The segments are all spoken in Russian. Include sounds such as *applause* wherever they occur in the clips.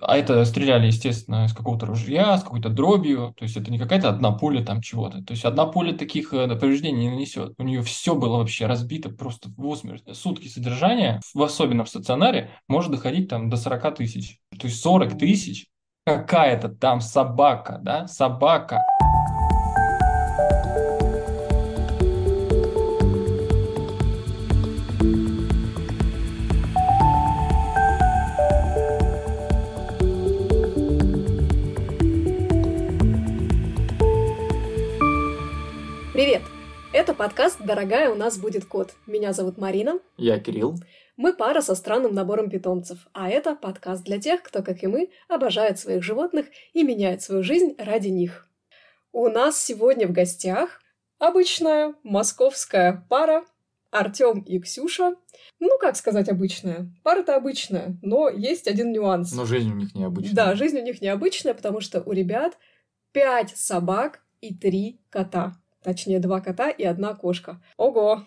а это стреляли, естественно, из какого-то ружья, с какой-то дробью, то есть это не какая-то одна пуля там чего-то. То есть одна пуля таких э, повреждений не нанесет. У нее все было вообще разбито просто в усмерть. Сутки содержания, в стационаре, может доходить там до 40 тысяч. То есть 40 тысяч какая-то там собака, да, собака. Это подкаст «Дорогая, у нас будет кот». Меня зовут Марина. Я Кирилл. Мы пара со странным набором питомцев, а это подкаст для тех, кто, как и мы, обожает своих животных и меняет свою жизнь ради них. У нас сегодня в гостях обычная московская пара Артем и Ксюша. Ну, как сказать обычная? Пара-то обычная, но есть один нюанс. Но жизнь у них необычная. Да, жизнь у них необычная, потому что у ребят пять собак и три кота. Точнее, два кота и одна кошка. Ого!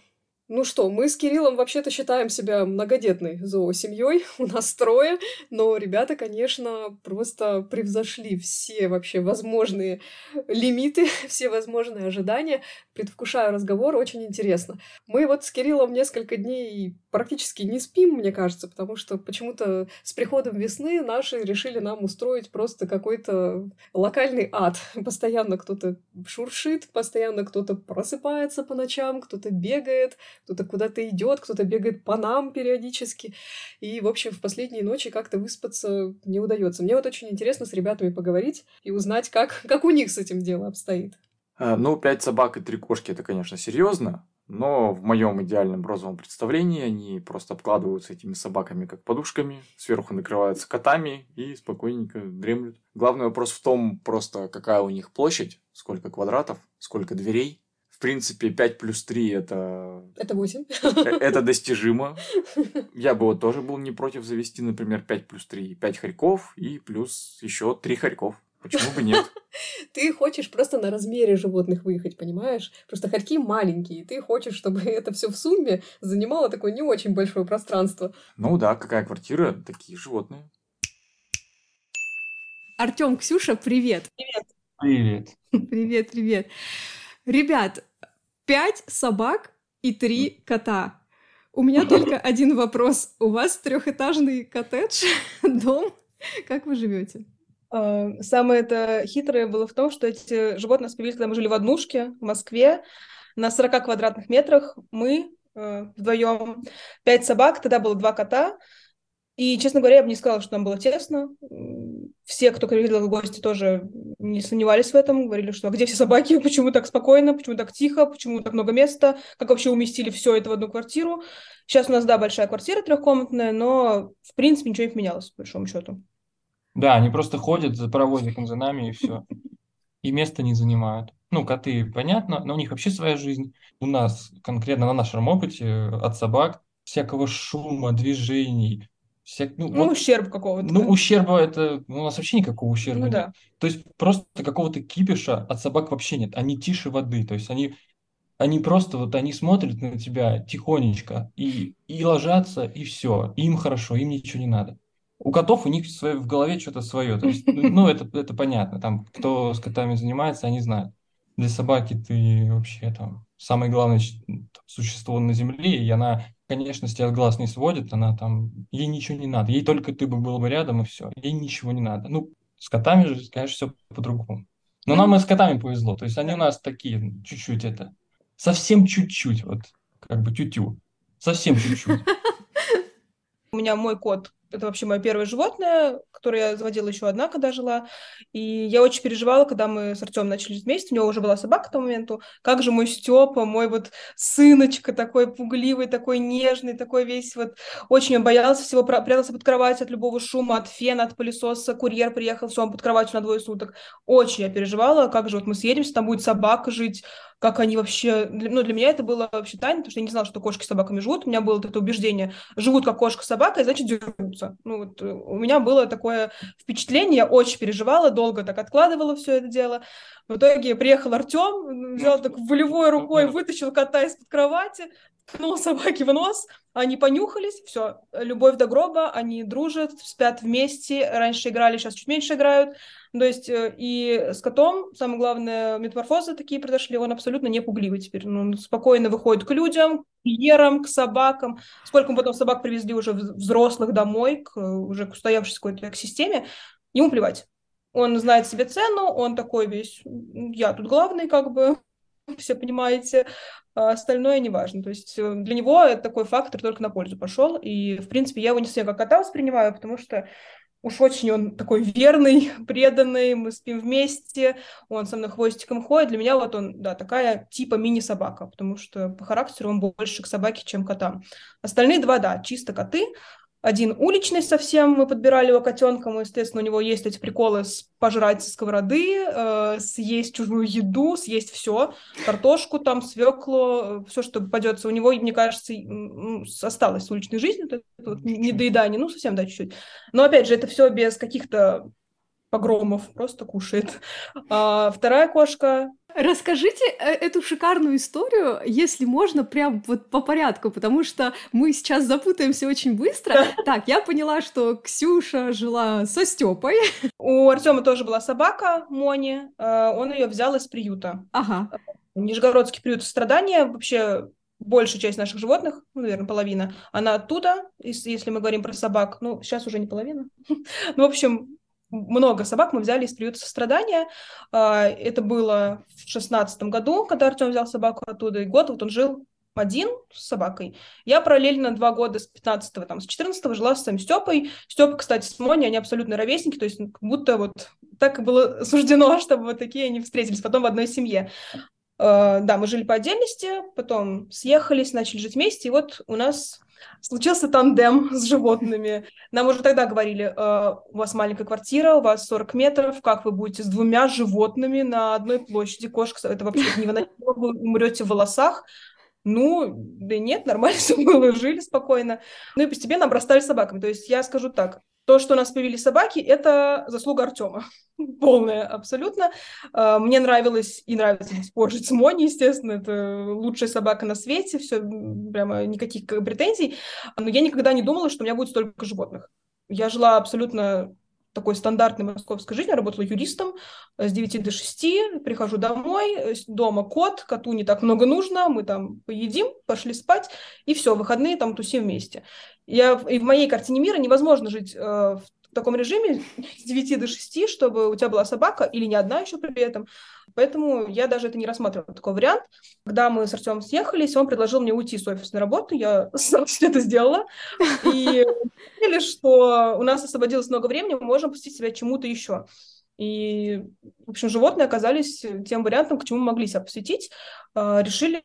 Ну что, мы с Кириллом вообще-то считаем себя многодетной зоосемьей, *laughs* у нас трое, но ребята, конечно, просто превзошли все вообще возможные лимиты, *laughs* все возможные ожидания. Предвкушаю разговор, очень интересно. Мы вот с Кириллом несколько дней практически не спим, мне кажется, потому что почему-то с приходом весны наши решили нам устроить просто какой-то локальный ад. *laughs* Постоянно кто-то шуршит, постоянно кто-то просыпается по ночам, кто-то бегает, кто-то куда-то идет, кто-то бегает по нам периодически. И, в общем, в последние ночи как-то выспаться не удается. Мне вот очень интересно с ребятами поговорить и узнать, как, *laughs* как у них с этим дело обстоит. А, ну, пять собак и три кошки это, конечно, серьезно, но в моем идеальном розовом представлении они просто обкладываются этими собаками как подушками, сверху накрываются котами и спокойненько дремлют. Главный вопрос в том, просто какая у них площадь, сколько квадратов, сколько дверей, в принципе, 5 плюс 3 это... Это 8. Э, это *laughs* достижимо. Я бы вот тоже был не против завести, например, 5 плюс 3. 5 хорьков и плюс еще 3 хорьков. Почему бы нет? Ты хочешь просто на размере животных выехать, понимаешь? Просто хорьки маленькие, и ты хочешь, чтобы *laughs* это все в сумме занимало такое не очень большое пространство. Ну да, какая квартира, такие животные. Артем, Ксюша, привет. Привет. Привет. *laughs* Привет, привет. Ребят, пять собак и три кота. У меня *laughs* только один вопрос. У вас трехэтажный коттедж, дом. Как вы живете? А, самое это хитрое было в том, что эти животные появились, когда мы жили в однушке в Москве на 40 квадратных метрах. Мы э, вдвоем, пять собак, тогда было два кота. И, честно говоря, я бы не сказала, что нам было тесно. Все, кто приходил гости, тоже не сомневались в этом, говорили, что а где все собаки, *laughs* почему так спокойно, почему так тихо, почему так много места, как вообще уместили все это в одну квартиру. Сейчас у нас, да, большая квартира трехкомнатная, но, в принципе, ничего не поменялось, по большому счету. Да, они просто ходят за паровозиком за нами, и все. И места не занимают. Ну, коты, понятно, но у них вообще своя жизнь. У нас, конкретно на нашем опыте, от собак всякого шума, движений, Всяк, ну, ну вот, ущерб какого-то. Ну, да? ущерба это... Ну, у нас вообще никакого ущерба ну, нет. Да. То есть просто какого-то кипиша от собак вообще нет. Они тише воды. То есть они, они просто вот они смотрят на тебя тихонечко и, и ложатся, и все. Им хорошо, им ничего не надо. У котов у них свое, в голове что-то свое. То есть, ну, ну, это, это понятно. Там, кто с котами занимается, они знают. Для собаки ты вообще там самое главное существо на земле, и она конечно, с тебя глаз не сводит, она там, ей ничего не надо, ей только ты бы был бы рядом, и все, ей ничего не надо. Ну, с котами же, конечно, все по-другому. Но нам и с котами повезло, то есть они у нас такие, чуть-чуть это, совсем чуть-чуть, вот, как бы тю-тю, совсем чуть-чуть. *laughs* У меня мой кот это вообще мое первое животное, которое я заводила еще одна, когда жила. И я очень переживала, когда мы с Артемом начали вместе. У него уже была собака к тому моменту. Как же мой Степа, мой вот сыночка такой пугливый, такой нежный, такой весь вот... Очень боялся всего, прятался под кровать от любого шума, от фена, от пылесоса. Курьер приехал, все, он под кроватью на двое суток. Очень я переживала, как же вот мы съедемся, там будет собака жить, как они вообще... Ну, для меня это было вообще тайна, потому что я не знала, что кошки с собаками живут. У меня было это убеждение, живут как кошка с собакой, значит, дерутся. Ну, вот э, у меня было такое впечатление, я очень переживала, долго так откладывала все это дело. В итоге приехал Артем, взял так волевой рукой, вытащил кота из-под кровати, ткнул *laughs* собаки в нос, они понюхались, все, любовь до гроба, они дружат, спят вместе, раньше играли, сейчас чуть меньше играют, то есть э, и с котом, самое главное, метаморфозы такие произошли, он абсолютно не пугливый теперь, ну, он спокойно выходит к людям, к клиерам, к собакам, сколько мы потом собак привезли уже взрослых домой, к, уже к устоявшейся какой-то системе, ему плевать. Он знает себе цену, он такой весь, я тут главный, как бы, все понимаете, а остальное не важно. То есть э, для него такой фактор только на пользу пошел. И, в принципе, я его не совсем как кота воспринимаю, потому что уж очень он такой верный, *laughs* преданный, мы спим вместе, он со мной хвостиком ходит. Для меня вот он, да, такая типа мини-собака, потому что по характеру он больше к собаке, чем к котам. Остальные два, да, чисто коты. Один уличный совсем, мы подбирали его котенком, и, естественно, у него есть эти приколы с пожрать со сковороды, э, съесть чужую еду, съесть все, картошку там, свеклу, э, все, что попадется. У него, мне кажется, осталось с уличной жизни, это вот недоедание, ну, совсем, да, чуть-чуть. Но, опять же, это все без каких-то погромов, просто кушает. А вторая кошка Расскажите э, эту шикарную историю, если можно, прям вот по порядку, потому что мы сейчас запутаемся очень быстро. *laughs* Так, я поняла, что Ксюша жила со Степой. У Артема тоже была собака Мони, э, он ее взял из приюта. Ага. Нижегородский приют страдания вообще большая часть наших животных, ну, наверное, половина, она оттуда, если мы говорим про собак, ну, сейчас уже не половина. *laughs* ну, в общем, много собак мы взяли из приюта сострадания. А, это было в шестнадцатом году, когда Артем взял собаку оттуда, и год вот он жил один с собакой. Я параллельно два года с 15 там, с 14 жила с самим Степой. Степа, кстати, с Мони, они абсолютно ровесники, то есть как будто вот так и было *laughs* суждено, чтобы вот такие они встретились потом в одной семье. Uh, да, мы жили по отдельности, потом съехались, начали жить вместе, и вот у нас случился тандем с животными. Нам уже тогда говорили, э, у вас маленькая квартира, у вас 40 метров, как вы будете с двумя животными на одной площади? Кошка, это вообще невыносимо, вы умрете в волосах. Ну, да нет, нормально *laughs* все было, жили спокойно. Ну и постепенно обрастали собаками. То есть я скажу так, то, что у нас появились собаки, это заслуга Артема. *laughs* Полная, абсолютно. А, мне нравилось и нравится до сих пор жить с Мони, естественно. Это лучшая собака на свете, все, прямо никаких претензий. Но я никогда не думала, что у меня будет столько животных. Я жила абсолютно такой стандартной московской жизни. Работала юристом с 9 до 6, прихожу домой, дома кот, коту не так много нужно, мы там поедим, пошли спать, и все, выходные там тусим вместе. Я, и в моей картине мира невозможно жить э, в таком режиме с 9 до 6, чтобы у тебя была собака или не одна еще при этом. Поэтому я даже это не рассматривала, такой вариант. Когда мы с Артемом съехались, он предложил мне уйти с офисной работы, я *laughs* сразу это сделала. И поняли, что у нас освободилось много времени, мы можем посвятить себя чему-то еще. И, в общем, животные оказались тем вариантом, к чему мы могли себя посвятить. А, решили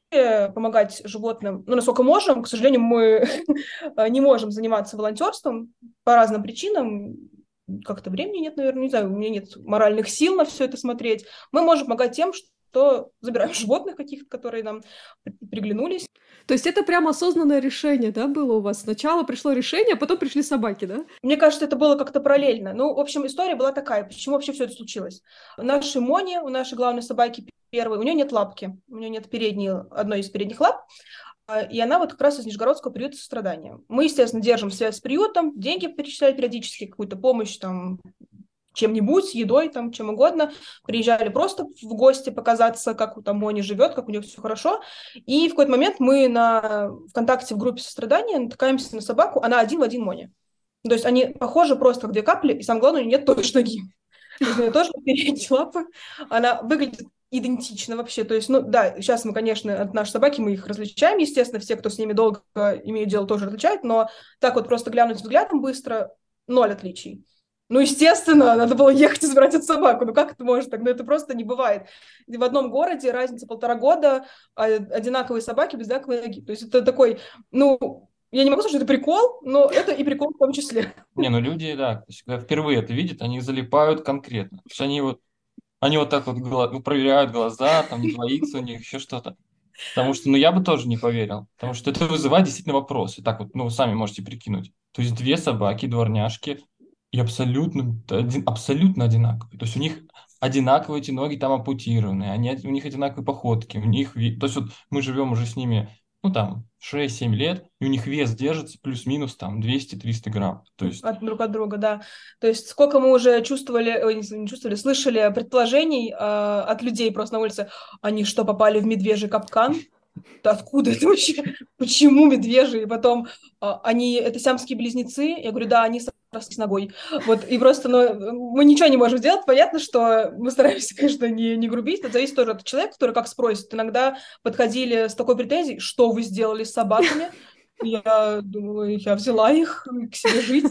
помогать животным, ну, насколько можем. К сожалению, мы *laughs* не можем заниматься волонтерством по разным причинам. Как-то времени нет, наверное, не знаю, у меня нет моральных сил на все это смотреть. Мы можем помогать тем, что то забираем животных каких-то, которые нам приглянулись. То есть это прям осознанное решение, да, было у вас? Сначала пришло решение, а потом пришли собаки, да? Мне кажется, это было как-то параллельно. Ну, в общем, история была такая, почему вообще все это случилось. У нашей Мони, у нашей главной собаки первой, у нее нет лапки, у нее нет передней, одной из передних лап, и она вот как раз из Нижегородского приюта сострадания. Мы, естественно, держим связь с приютом, деньги перечисляют периодически, какую-то помощь, там, чем-нибудь, едой, там, чем угодно. Приезжали просто в гости показаться, как там Мони живет, как у нее все хорошо. И в какой-то момент мы на ВКонтакте в группе сострадания натыкаемся на собаку, она один в один Мони. То есть они похожи просто как две капли, и самое главное, у нее нет же ноги. У нее тоже *laughs* передние лапы. Она выглядит идентично вообще. То есть, ну да, сейчас мы, конечно, от нашей собаки мы их различаем, естественно, все, кто с ними долго имеют дело, тоже различают, но так вот просто глянуть взглядом быстро, ноль отличий. Ну, естественно, надо было ехать и забрать эту собаку. Ну, как это может так? Ну, это просто не бывает. В одном городе разница полтора года, а одинаковые собаки без одинаковой ноги. То есть это такой, ну, я не могу сказать, что это прикол, но это и прикол в том числе. Не, ну люди, да, когда впервые это видят, они залипают конкретно. То есть они вот, они вот так вот ну, проверяют глаза, там двоится у них, еще что-то. Потому что, ну, я бы тоже не поверил. Потому что это вызывает действительно вопросы. Так вот, ну, вы сами можете прикинуть. То есть две собаки, дворняжки, и абсолютно, один, абсолютно одинаковые. То есть у них одинаковые эти ноги там ампутированы, они, у них одинаковые походки, у них, то есть вот мы живем уже с ними ну там 6-7 лет, и у них вес держится плюс-минус там 200-300 грамм. То есть... От, друг от друга, да. То есть сколько мы уже чувствовали, не чувствовали, слышали предположений э, от людей просто на улице, они что, попали в медвежий капкан? Да откуда это вообще? Почему медвежьи? И потом, а, они, это сиамские близнецы? Я говорю, да, они с ногой. Вот, и просто, ну, мы ничего не можем сделать. Понятно, что мы стараемся, *laughs* конечно, не, не грубить. Это зависит тоже от человека, который как спросит. Иногда подходили с такой претензией, что вы сделали с собаками? Я думаю, я взяла их к себе жить.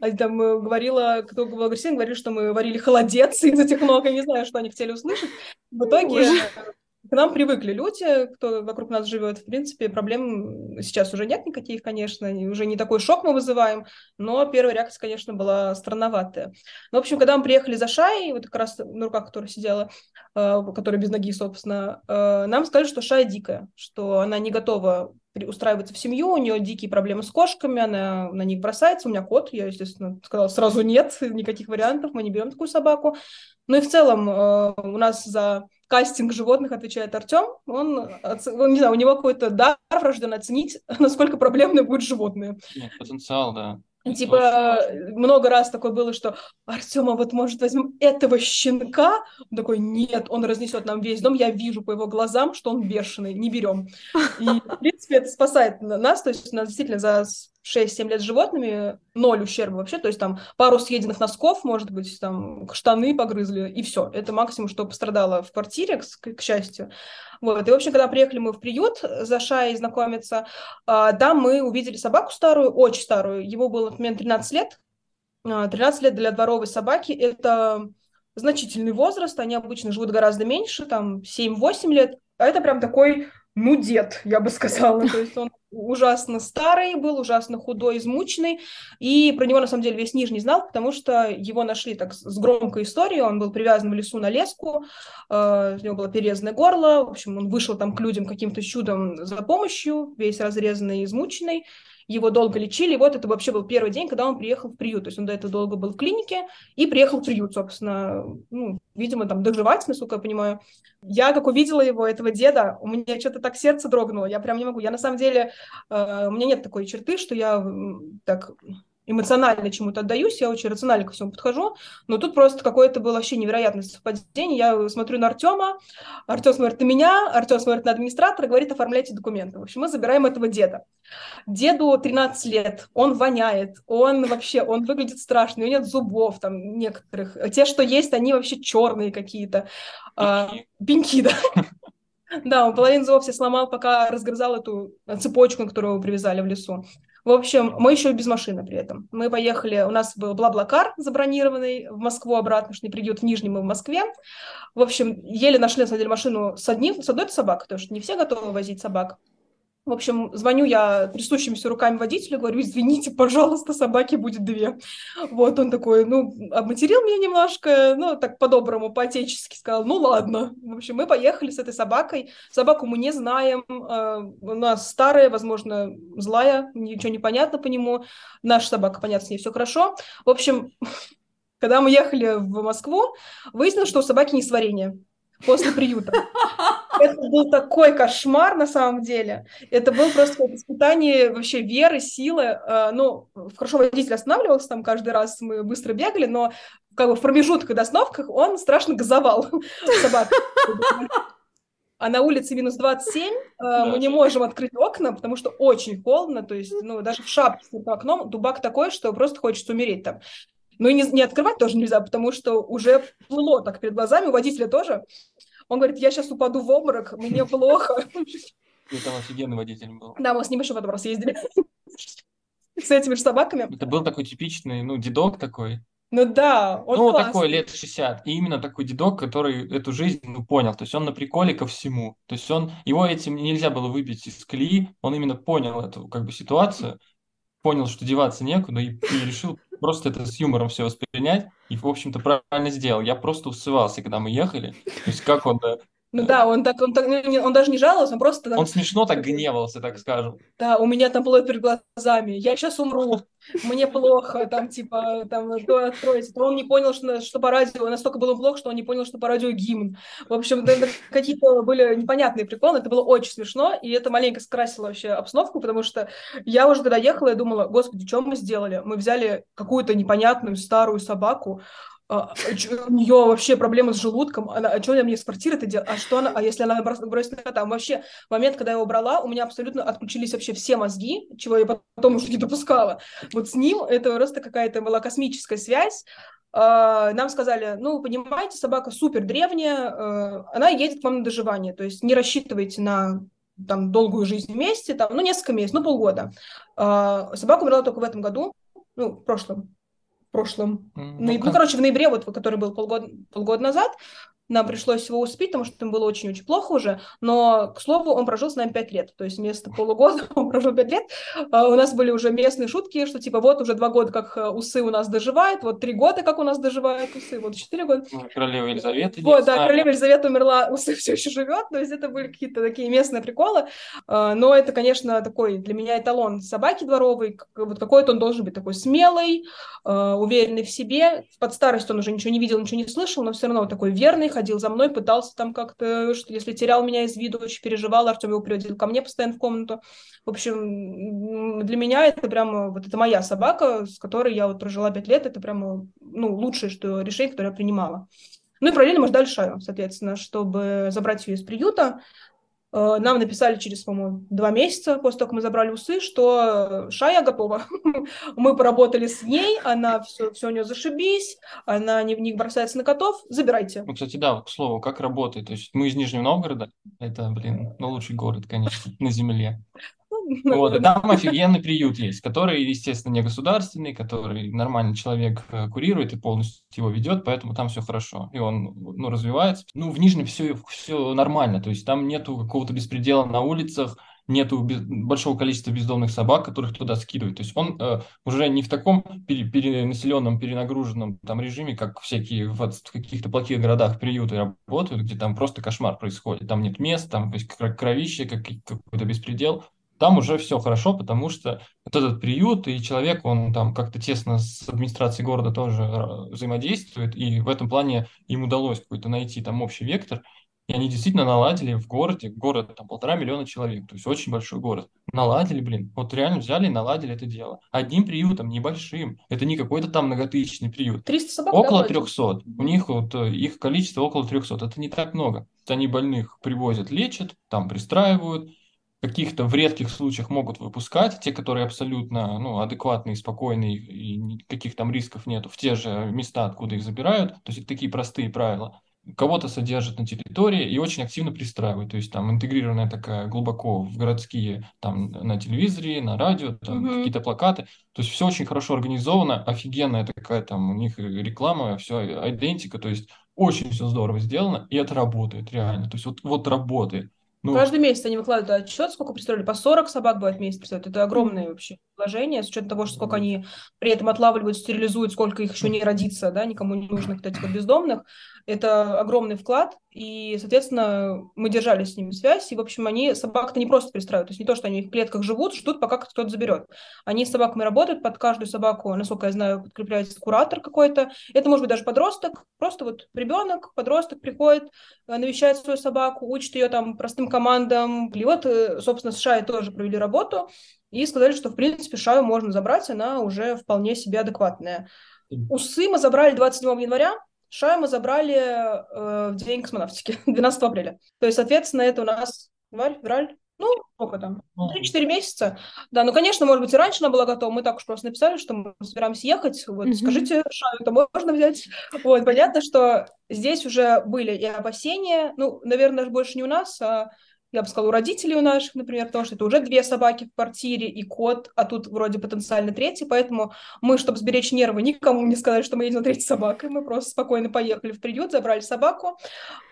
А там э, говорила, кто агрессивен, говорили, что мы варили холодец из этих ног. Я не знаю, что они хотели услышать. В итоге к нам привыкли люди, кто вокруг нас живет. В принципе, проблем сейчас уже нет никаких, конечно, уже не такой шок мы вызываем, но первая реакция, конечно, была странноватая. Ну, в общем, когда мы приехали за Шай, вот как раз на руках, которая сидела, э, которая без ноги, собственно, э, нам сказали, что Шая дикая, что она не готова устраиваться в семью, у нее дикие проблемы с кошками, она на них бросается. У меня кот, я, естественно, сказала сразу нет, *laughs* никаких вариантов, мы не берем такую собаку. Ну и в целом э, у нас за кастинг животных отвечает Артем. Он, он, не знаю, у него какой-то дар врожденный оценить, *laughs* насколько проблемные будут животные. Нет, потенциал, да. Типа много раз такое было, что Артема, вот может возьмем этого щенка? Он такой, нет, он разнесет нам весь дом. Я вижу по его глазам, что он бешеный, не берем. И, в принципе, это спасает нас, то есть у нас действительно за 6-7 лет животными ноль ущерба вообще, то есть там пару съеденных носков, может быть, там штаны погрызли, и все. Это максимум, что пострадало в квартире, к, к счастью. Вот. И, в общем, когда приехали мы в приют за Шай знакомиться, а, там мы увидели собаку старую, очень старую. Его было, например, 13 лет. 13 а, лет для дворовой собаки – это значительный возраст. Они обычно живут гораздо меньше, там 7-8 лет. А это прям такой ну, дед, я бы сказала. То есть он ужасно старый был, ужасно худой, измученный. И про него, на самом деле, весь Нижний знал, потому что его нашли так с громкой историей. Он был привязан в лесу на леску, э, у него было перерезанное горло. В общем, он вышел там к людям каким-то чудом за помощью, весь разрезанный и измученный его долго лечили, и вот это вообще был первый день, когда он приехал в приют, то есть он до этого долго был в клинике и приехал в приют, собственно, ну, видимо, там доживать, насколько я понимаю. Я, как увидела его, этого деда, у меня что-то так сердце дрогнуло, я прям не могу, я на самом деле, э, у меня нет такой черты, что я так эмоционально чему-то отдаюсь, я очень рационально ко всему подхожу, но тут просто какое-то было вообще невероятное совпадение. Я смотрю на Артема, Артем смотрит на меня, Артем смотрит на администратора, говорит, оформляйте документы. В общем, мы забираем этого деда. Деду 13 лет, он воняет, он вообще, он выглядит страшно, у него нет зубов там некоторых. Те, что есть, они вообще черные какие-то. А, пеньки, да. *laughs* Да, он половину зубов все сломал, пока разгрызал эту цепочку, которую его привязали в лесу. В общем, мы еще без машины при этом. Мы поехали, у нас был Блаблакар забронированный в Москву обратно, что не придет в Нижнем и в Москве. В общем, еле нашли, на самом деле, машину с, одним, с одной собакой, потому что не все готовы возить собак. В общем, звоню я трясущимися руками водителю, говорю, извините, пожалуйста, собаки будет две. Вот он такой, ну, обматерил меня немножко, ну, так по-доброму, по-отечески сказал, ну, ладно. В общем, мы поехали с этой собакой. Собаку мы не знаем, э, у нас старая, возможно, злая, ничего не понятно по нему. Наша собака, понятно, с ней все хорошо. В общем, *laughs* когда мы ехали в Москву, выяснилось, что у собаки не сварение после приюта. *laughs* Это был такой кошмар на самом деле. Это был просто испытание вообще веры, силы. А, ну, хорошо водитель останавливался там каждый раз, мы быстро бегали, но как бы в промежутках до остановках он страшно газовал *laughs* собак. А на улице минус 27 да. мы не можем открыть окна, потому что очень холодно, то есть, ну, даже в шапке с окном дубак такой, что просто хочется умереть там. Ну и не, не открывать тоже нельзя, потому что уже плыло так перед глазами, у водителя тоже. Он говорит, я сейчас упаду в обморок, мне плохо. Ну, там офигенный водитель был. Да, мы с ним еще в этом раз ездили. С этими же собаками. Это был такой типичный, ну, дедок такой. Ну да, он Ну, классный. такой лет 60. И именно такой дедок, который эту жизнь ну, понял. То есть он на приколе ко всему. То есть он, его этим нельзя было выбить из колеи. Он именно понял эту как бы ситуацию, понял, что деваться некуда, и, и решил просто это с юмором все воспринять, и, в общем-то, правильно сделал. Я просто усывался, когда мы ехали. То есть как он, Ну да, он так, он, так, ну, он даже не жаловался, он просто... Он смешно так гневался, так скажем. Да, у меня там было перед глазами, я сейчас умру, мне плохо, там, типа, там, что откроется. Он не понял, что, что по радио, настолько было плохо, что он не понял, что по радио гимн. В общем, какие-то были непонятные приколы, это было очень смешно, и это маленько скрасило вообще обстановку, потому что я уже когда ехала, я думала, господи, что мы сделали? Мы взяли какую-то непонятную старую собаку, а, у нее вообще проблемы с желудком, она, а что она мне с квартиры это делает, а что она, а если она бросит на кота? Вообще, момент, когда я его брала, у меня абсолютно отключились вообще все мозги, чего я потом уже не допускала. Вот с ним это просто какая-то была космическая связь, а, нам сказали, ну, понимаете, собака супер древняя, э, она едет к вам на доживание, то есть не рассчитывайте на там долгую жизнь вместе, там, ну, несколько месяцев, ну, полгода. А, собака умерла только в этом году, ну, в прошлом, прошлом. Ну, ну, короче, в ноябре, вот, который был полгода, полгода назад, нам пришлось его успеть, потому что ему было очень-очень плохо уже. Но, к слову, он прожил с нами пять лет. То есть вместо полугода *laughs* он прожил пять лет. А у нас были уже местные шутки, что типа вот уже два года, как э, усы у нас доживают, вот три года, как у нас доживают усы, вот четыре года. Ну, королева Елизавета. Вот, да, королева Елизавета умерла, *laughs* усы все еще живет. То есть это были какие-то такие местные приколы. А, но это, конечно, такой для меня эталон собаки дворовой. Вот какой-то он должен быть такой смелый, а, уверенный в себе. Под старость он уже ничего не видел, ничего не слышал, но все равно такой верный, ходил за мной, пытался там как-то, если терял меня из виду, очень переживал, Артем его приводил ко мне постоянно в комнату. В общем, для меня это прямо, вот это моя собака, с которой я вот прожила пять лет, это прямо, ну, лучшее что, решение, которое я принимала. Ну и параллельно мы ждали Шаю, соответственно, чтобы забрать ее из приюта. Э, нам написали через, по-моему, два месяца после того, как мы забрали усы, что Шая готова. *laughs* мы поработали с ней, она все, все у нее зашибись, она не, не бросается на котов, забирайте. Ну, кстати, да, к слову, как работает. То есть мы из Нижнего Новгорода, это, блин, ну, лучший город, конечно, на земле. Вот, и *laughs* там офигенный приют есть, который, естественно, не государственный, который нормальный человек э, курирует и полностью его ведет, поэтому там все хорошо. И он ну, развивается. Ну, в Нижнем все, все нормально, то есть там нету какого-то беспредела на улицах, нету без, большого количества бездомных собак, которых туда скидывают. То есть он э, уже не в таком пере, перенаселенном, перенагруженном там режиме, как всякие вот, в каких-то плохих городах приюты работают, где там просто кошмар происходит. Там нет мест, там есть кровище, как, какой-то беспредел там уже все хорошо, потому что вот этот приют и человек, он там как-то тесно с администрацией города тоже э, взаимодействует, и в этом плане им удалось какой-то найти там общий вектор, и они действительно наладили в городе, город там полтора миллиона человек, то есть очень большой город. Наладили, блин, вот реально взяли и наладили это дело. Одним приютом, небольшим, это не какой-то там многотысячный приют. 300 собак? Около да, 300. У них вот э, их количество около 300. Это не так много. Они больных привозят, лечат, там пристраивают, каких-то в редких случаях могут выпускать, те, которые абсолютно ну, адекватные, спокойные и никаких там рисков нету, в те же места, откуда их забирают. То есть это такие простые правила. Кого-то содержат на территории и очень активно пристраивают. То есть там интегрированная такая глубоко в городские, там на телевизоре, на радио, там mm-hmm. какие-то плакаты. То есть все очень хорошо организовано, офигенная такая там у них реклама, все идентика, то есть очень все здорово сделано, и это работает реально. То есть вот, вот работает. Ну, Каждый месяц они выкладывают отчет, сколько пристроили. По 40 собак бывает в месяц пристроят. Это огромное вообще вложение, с учетом того, что сколько они при этом отлавливают, стерилизуют, сколько их еще не родится, да, никому не нужных вот этих вот бездомных. Это огромный вклад, и, соответственно, мы держали с ними связь, и, в общем, они собак-то не просто пристраивают, то есть не то, что они в клетках живут, ждут, пока кто-то заберет. Они с собаками работают, под каждую собаку, насколько я знаю, подкрепляется куратор какой-то. Это может быть даже подросток, просто вот ребенок, подросток приходит, э, навещает свою собаку, учит ее там простым командам. И вот, э, собственно, с Шай тоже провели работу, и сказали, что, в принципе, Шаю можно забрать, она уже вполне себе адекватная. Усы мы забрали 27 января, Шаю мы забрали э, в день космонавтики, *laughs* 12 апреля. То есть, соответственно, это у нас январь, февраль, ну, сколько там, 3-4 месяца. Да, ну, конечно, может быть, и раньше она была готова. Мы так уж просто написали, что мы собираемся ехать. Вот, mm-hmm. скажите, Шаю, это можно взять? Вот, понятно, что здесь уже были и опасения. Ну, наверное, больше не у нас, а я бы сказала, у родителей у наших, например, потому что это уже две собаки в квартире и кот, а тут вроде потенциально третий, поэтому мы, чтобы сберечь нервы, никому не сказали, что мы едем на третьей собакой, мы просто спокойно поехали в приют, забрали собаку,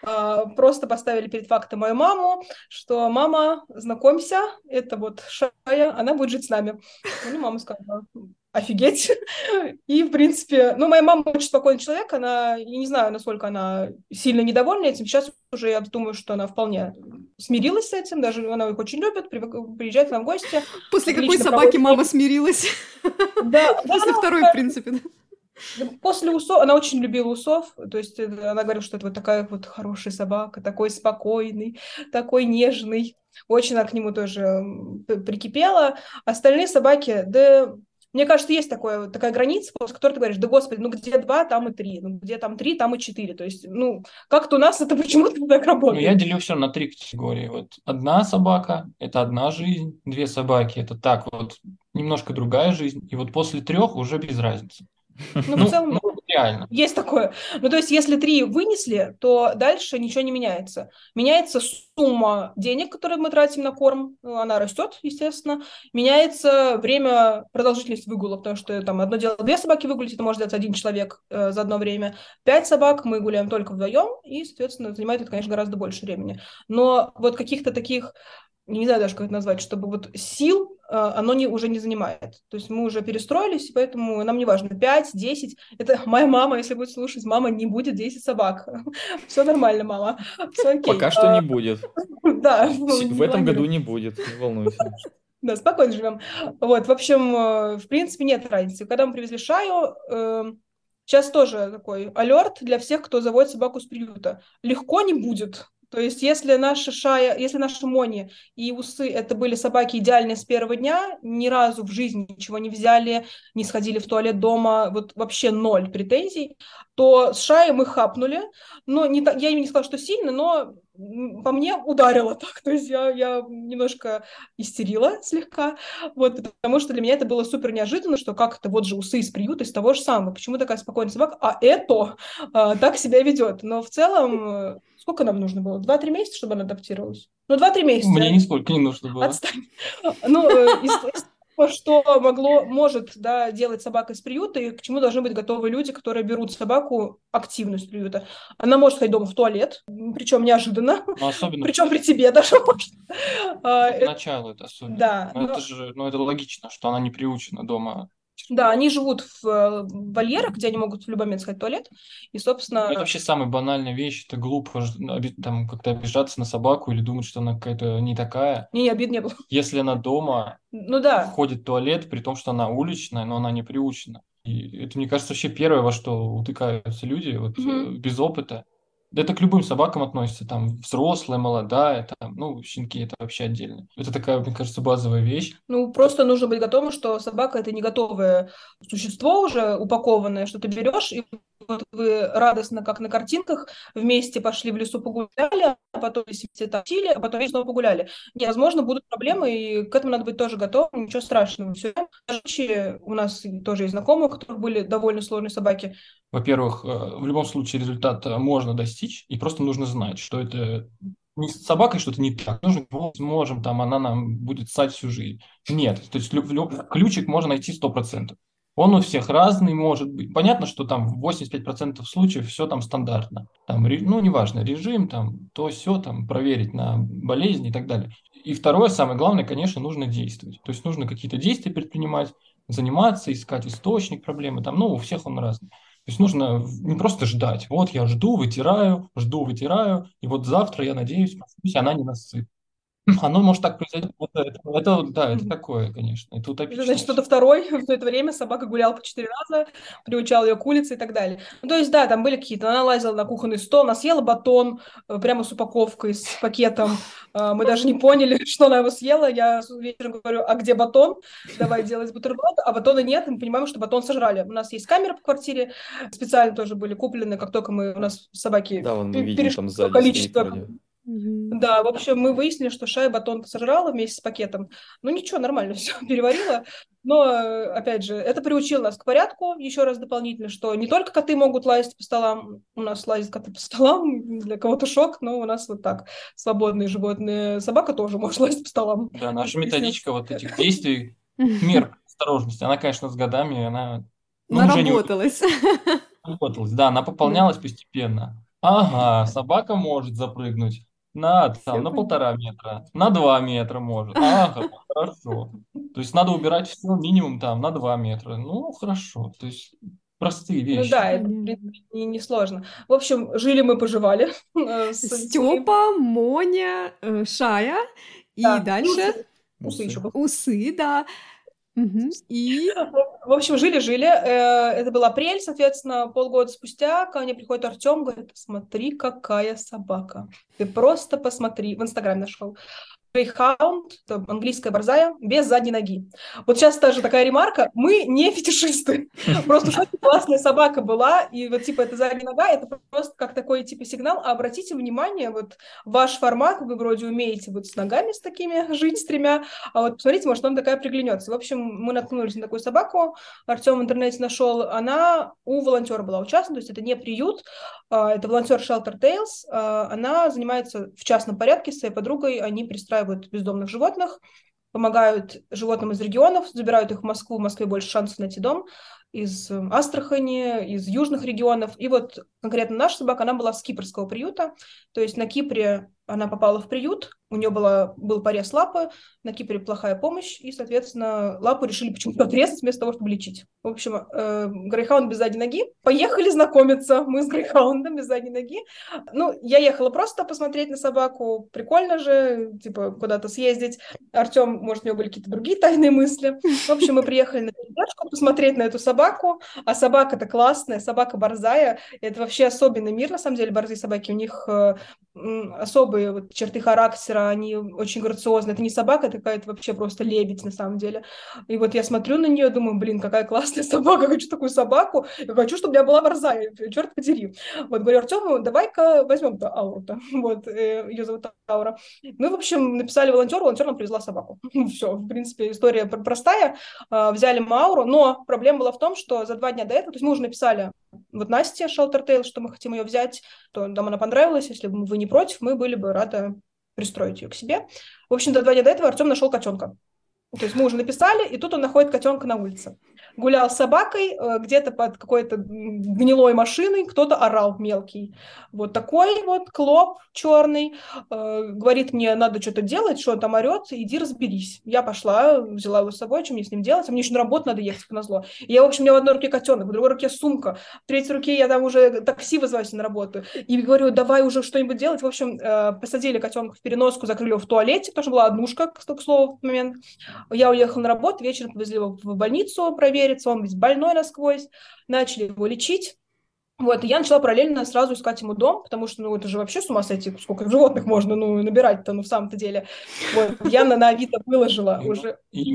а, просто поставили перед фактом мою маму, что мама, знакомься, это вот Шая, она будет жить с нами. Ну, мама сказала, офигеть. *laughs* И, в принципе, ну, моя мама очень спокойный человек, она, я не знаю, насколько она сильно недовольна этим. Сейчас уже я думаю, что она вполне смирилась с этим, даже она их очень любит, приезжает к нам в гости. После какой собаки мама смирилась? *laughs* Да, *laughs* После второй, в принципе, да. После усов, она очень любила усов, то есть она говорила, что это вот такая вот хорошая собака, такой спокойный, такой нежный. Очень она к нему тоже прикипела. Остальные собаки, да, мне кажется, есть такое, такая граница, после которой ты говоришь, да господи, ну где два, там и три, ну где там три, там и четыре. То есть, ну, как-то у нас это *laughs* почему-то так работает. Ну, я делю все на три категории. Вот одна собака – это одна жизнь, две собаки – это так вот немножко другая жизнь, и вот после трех уже без разницы. Ну, ну, в целом, ну, реально. Есть такое. Ну, то есть, если три вынесли, то дальше ничего не меняется. Меняется сумма денег, которые мы тратим на корм, она растет, естественно. Меняется время, продолжительность выгула, потому что там одно дело две собаки выгулить, это может делать один человек э, за одно время. Пять собак мы гуляем только вдвоем, и, соответственно, занимает это, конечно, гораздо больше времени. Но вот каких-то таких не знаю даже, как это назвать, чтобы вот сил э, оно не, уже не занимает. То есть мы уже перестроились, поэтому нам не важно 5, 10. Это *laughs* моя мама, если будет слушать, мама, не будет 10 собак. *laughs* Все нормально, мама. Все окей. Пока что не будет. *laughs* Да. В этом году не будет, не волнуйся. Да, спокойно живем. Вот, в общем, э, в принципе, нет разницы. Когда мы привезли Шаю, эм, сейчас тоже такой алерт для всех, кто заводит собаку с приюта. Легко не будет. То есть, если наша шая, если наши мони и усы это были собаки идеальные с первого дня, ни разу в жизни ничего не взяли, не сходили в туалет дома, вот вообще ноль претензий, то с шаей мы хапнули. Но не так, я не сказала, что сильно, но по мне ударило так. То есть я, я немножко истерила слегка, вот, потому что для меня это было супер неожиданно, что как это вот же усы из приюта, из того же самого. Почему такая спокойная собака, а это а, так себя ведет. Но в целом Сколько нам нужно было? Два-три месяца, чтобы она адаптировалась? Ну, два-три месяца. Мне нисколько не нужно было. Отстань. Ну, э, что могло, может да, делать собака из приюта, и к чему должны быть готовы люди, которые берут собаку активную из приюта. Она может ходить дома в туалет, причем неожиданно, ну, особенно... причем при тебе даже может. А, Поначалу это особенно. Да. Но, но... Это же, ну, это логично, что она не приучена дома да, они живут в э, вольерах, где они могут в любой момент сходить в туалет. И, собственно... Это вообще самая банальная вещь. Это глупо там как-то обижаться на собаку или думать, что она какая-то не такая. Не, не, обид не было. Если она дома ну, да. ходит в туалет, при том, что она уличная, но она не приучена. И это, мне кажется, вообще первое, во что утыкаются люди вот, угу. без опыта. Это к любым собакам относится, там, взрослая, молодая, там, ну, щенки это вообще отдельно. Это такая, мне кажется, базовая вещь. Ну, просто нужно быть готовым, что собака это не готовое существо уже упакованное, что ты берешь и вот вы радостно, как на картинках, вместе пошли в лесу погуляли, а потом вместе топили, а потом снова погуляли. Нет, возможно, будут проблемы, и к этому надо быть тоже готовым, ничего страшного. Все. У нас тоже есть знакомые, у которых были довольно сложные собаки. Во-первых, э, в любом случае результат можно достичь, и просто нужно знать, что это не с собакой что-то не так. Нужно, сможем, там, она нам будет ссать всю жизнь. Нет, то есть ключик можно найти сто процентов. Он у всех разный может быть. Понятно, что там в 85% случаев все там стандартно. Там, ну, неважно, режим, там, то все там проверить на болезни и так далее. И второе, самое главное, конечно, нужно действовать. То есть нужно какие-то действия предпринимать, заниматься, искать источник проблемы. Там, ну, у всех он разный. То есть нужно не просто ждать. Вот я жду, вытираю, жду, вытираю, и вот завтра, я надеюсь, она не насыпет. Оно может так произойти. Это, это, это, да, это такое, конечно. Это утопично. Значит, кто-то второй *laughs* в это время собака гуляла по четыре раза, приучал ее к улице и так далее. Ну, то есть, да, там были какие-то... Она лазила на кухонный стол, она съела батон э, прямо с упаковкой, с пакетом. Э, мы даже не поняли, *laughs* что она его съела. Я вечером говорю, а где батон? Давай делать бутерброд. А батона нет, мы понимаем, что батон сожрали. У нас есть камеры по квартире, специально тоже были куплены, как только мы... У нас собаки... Да, вон мы видим там сзади количество да, в общем, мы выяснили, что шай батон сожрала вместе с пакетом. Ну ничего, нормально *laughs* все переварила. Но, опять же, это приучило нас к порядку. Еще раз дополнительно, что не только коты могут лазить по столам. У нас лазят коты по столам. *laughs* Для кого-то шок, но у нас вот так. Свободные животные. Собака тоже может *laughs* лазить по столам. Да, наша методичка вот этих действий, мер осторожности, она, конечно, с годами, она... Ну, Наработалась. Не... Наработалась, да, она пополнялась постепенно. Ага, собака может запрыгнуть На, там, на полтора метра, на два метра может. Ага, хорошо. То есть надо убирать все минимум там на два метра. Ну, хорошо. То есть простые Ну вещи. да, это, принципе, не, не сложно. В общем, жили мы, поживали э. Степа, Моня, э, Шая и Да, дальше Усы еще были. усы, да. И В общем, жили-жили. э, Это был апрель, соответственно, полгода спустя ко мне приходит Артем, говорит, смотри, какая собака. Ты просто посмотри. В Инстаграме нашел. Greyhound, это английская борзая, без задней ноги. Вот сейчас даже такая ремарка, мы не фетишисты. *laughs* Просто классная собака была, и вот типа эта задняя нога, это просто как такой типа сигнал, а обратите внимание, вот ваш формат, вы вроде умеете вот с ногами с такими жить, с тремя, а вот посмотрите, может, вам такая приглянется. В общем, мы наткнулись на такую собаку, Артем в интернете нашел, она у волонтера была участна, то есть это не приют, а, это волонтер Shelter Tales, а, она занимается в частном порядке с своей подругой, они пристраивают бездомных животных, помогают животным из регионов, забирают их в Москву, в Москве больше шансов найти дом, из э, Астрахани, из южных регионов. И вот конкретно наша собака, она была с кипрского приюта, то есть на Кипре она попала в приют, у нее была, был порез лапы, на Кипре плохая помощь, и, соответственно, лапу решили почему-то отрезать вместо того, чтобы лечить. В общем, э, Грейхаунд без задней ноги. Поехали знакомиться мы с Грейхаундом без задней ноги. Ну, я ехала просто посмотреть на собаку, прикольно же, типа, куда-то съездить. Артем, может, у него были какие-то другие тайные мысли. В общем, мы приехали на передачку посмотреть на эту собаку, а собака-то классная, собака борзая. Это вообще особенный мир, на самом деле, борзые собаки. У них э, м, особые вот черты характера, они очень грациозны. Это не собака, это какая-то вообще просто лебедь, на самом деле. И вот я смотрю на нее, думаю, блин, какая классная собака, *laughs* хочу такую собаку, я хочу, чтобы у меня была борзая, черт подери. Вот, говорю, Артему, давай-ка возьмем-то Ауру-то. *laughs* Вот, э, ее зовут Аура. Мы, в общем, написали волонтеру, волонтер нам привезла собаку. *laughs* Все, в принципе, история пр- простая. А, Взяли мы Ауру, но проблема была в том, что за два дня до этого, то есть мы уже написали вот Shelter Tail, что мы хотим ее взять, то нам она понравилась, если бы вы не против, мы были бы рады пристроить ее к себе. В общем, за два дня до этого Артем нашел котенка. То есть мы уже написали, и тут он находит котенка на улице. Гулял с собакой, э, где-то под какой-то гнилой машиной, кто-то орал мелкий. Вот такой вот клоп черный. э, Говорит мне, надо что-то делать, что он там орет, иди разберись. Я пошла, взяла его с собой, что мне с ним делать, а мне еще на работу надо ехать, на зло. Я, в общем, у меня в одной руке котенок, в другой руке сумка, в третьей руке я там уже такси вызываюсь на работу. И говорю, давай уже что-нибудь делать. В общем, э, посадили котенка в переноску, закрыли его в туалете, потому что была однушка, к слову, в тот момент. Я уехала на работу, вечером повезли его в больницу провериться, он весь больной насквозь, начали его лечить. Вот, и я начала параллельно сразу искать ему дом, потому что, ну, это же вообще с ума сойти, сколько животных можно, ну, набирать-то, ну, в самом-то деле. Вот, я на, на Авито выложила И- уже. И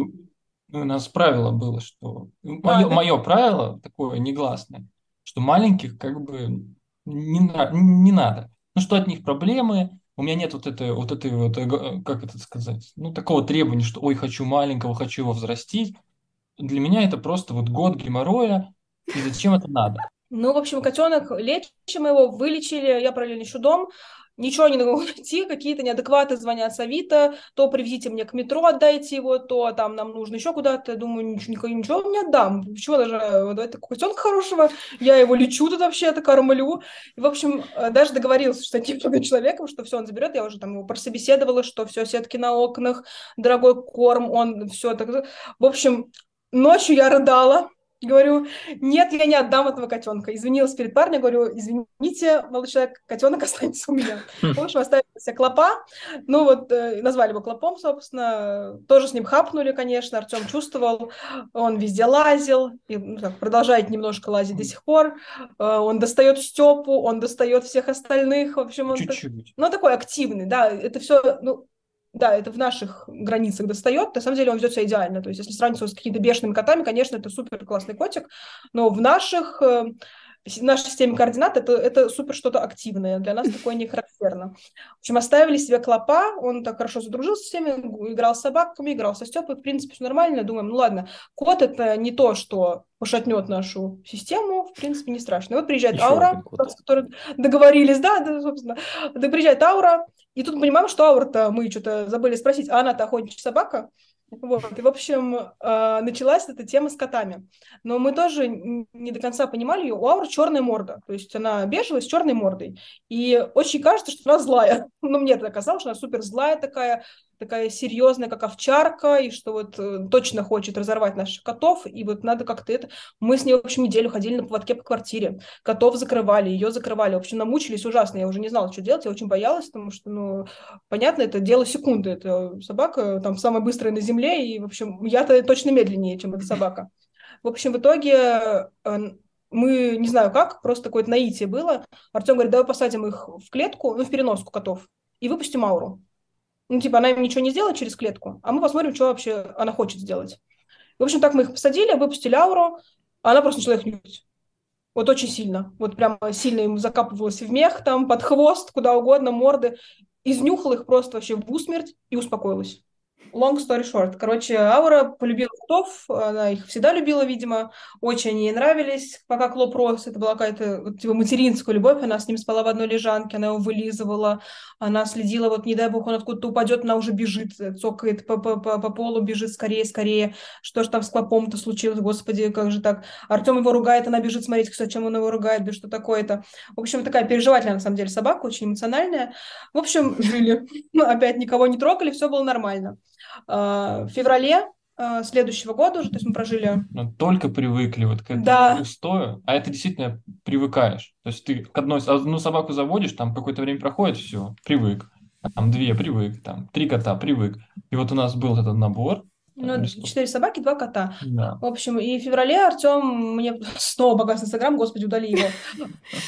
ну, у нас правило было, что... А, Мое, да? правило такое негласное, что маленьких как бы не, не надо. Ну, что от них проблемы, у меня нет вот этой вот, этой вот эго- как это сказать, ну, такого требования, что, ой, хочу маленького, хочу его взрастить. Для меня это просто вот год геморроя, и зачем это надо? Ну, в общем, котенок, лечим его, вылечили, я параллельно ищу дом, ничего не могу *laughs* найти, какие-то неадекваты звонят с Авито, то привезите мне к метро, отдайте его, то там нам нужно еще куда-то, я думаю, ничего, ничего не отдам, чего даже, давайте котенка хорошего, я его лечу тут вообще-то, кормлю, и, в общем, э, даже договорился, что *laughs* таким человеком, что все он заберет, я уже там его прособеседовала, что все, сетки на окнах, дорогой корм, он все так, в общем, ночью я рыдала, Говорю, нет, я не отдам этого котенка. Извинилась перед парнем, говорю, извините, молодой человек, котенок *laughs* останется у меня. В общем, оставили себе клопа. Ну вот, э, назвали его клопом, собственно. Тоже с ним хапнули, конечно. Артем чувствовал. Он везде лазил. И, ну, так, продолжает немножко лазить до сих пор. Э, Он достает Степу, он достает всех остальных. В общем, он... так- Чуть-чуть. ну, такой активный, да, это все, ну, да, это в наших границах достает. На самом деле он ведет себя идеально. То есть, если сравнивать с какими-то бешеными котами, конечно, это супер классный котик, но в наших в нашей системе координат это, это супер что-то активное. Для нас такое не характерно. В общем, оставили себе клопа, он так хорошо задружился с всеми, играл с собаками, играл со Степой, в принципе, все нормально. Думаем, ну ладно, кот это не то, что пошатнет нашу систему, в принципе, не страшно. И вот приезжает Еще Аура, с которой договорились, да, да, собственно. Да, приезжает Аура, и тут мы понимаем, что Аура-то мы что-то забыли спросить, а она-то охотничья собака? Вот, и, в общем, э, началась эта тема с котами. Но мы тоже не до конца понимали ее. У Ауры черная морда, то есть она бежевая с черной мордой. И очень кажется, что она злая. *laughs* Ну, мне это казалось, что она супер злая такая, такая серьезная, как овчарка, и что вот э, точно хочет разорвать наших котов, и вот надо как-то это... Мы с ней, в общем, неделю ходили на поводке по квартире, котов закрывали, ее закрывали, в общем, намучились ужасно, я уже не знала, что делать, я очень боялась, потому что, ну, понятно, это дело секунды, это собака там самая быстрая на земле, и, в общем, я-то точно медленнее, чем эта собака. В общем, в итоге э, мы, не знаю как, просто какое-то наитие было. Артем говорит, давай посадим их в клетку, ну, в переноску котов, и выпустим ауру. Ну, типа, она им ничего не сделает через клетку, а мы посмотрим, что вообще она хочет сделать. В общем, так мы их посадили, выпустили ауру, а она просто начала их нюхать. Вот очень сильно. Вот прям сильно им закапывалась в мех, там, под хвост, куда угодно, морды. Изнюхала их просто вообще в усмерть и успокоилась. Long story short. Короче, Аура полюбила котов, она их всегда любила, видимо, очень ей нравились, пока Клоп рос, это была какая-то типа материнская любовь, она с ним спала в одной лежанке, она его вылизывала, она следила, вот не дай бог он откуда-то упадет, она уже бежит, цокает по, по, по, по полу, бежит скорее, скорее, что же там с Клопом-то случилось, господи, как же так, Артем его ругает, она бежит смотреть, кстати, чем он его ругает, что такое-то. В общем, такая переживательная, на самом деле, собака, очень эмоциональная. В общем, жили, *laughs* опять никого не трогали, все было нормально. А, в феврале а, следующего года уже, то есть мы прожили... Ну, только привыкли вот к этому Да. устою, а это действительно привыкаешь. То есть ты к одной, одну собаку заводишь, там какое-то время проходит, все, привык. Там две привык, там три кота привык. И вот у нас был этот набор, Ну, четыре собаки, два кота. да. В общем, и в феврале Артем мне *laughs* снова погас Инстаграм, господи, удали его. *laughs*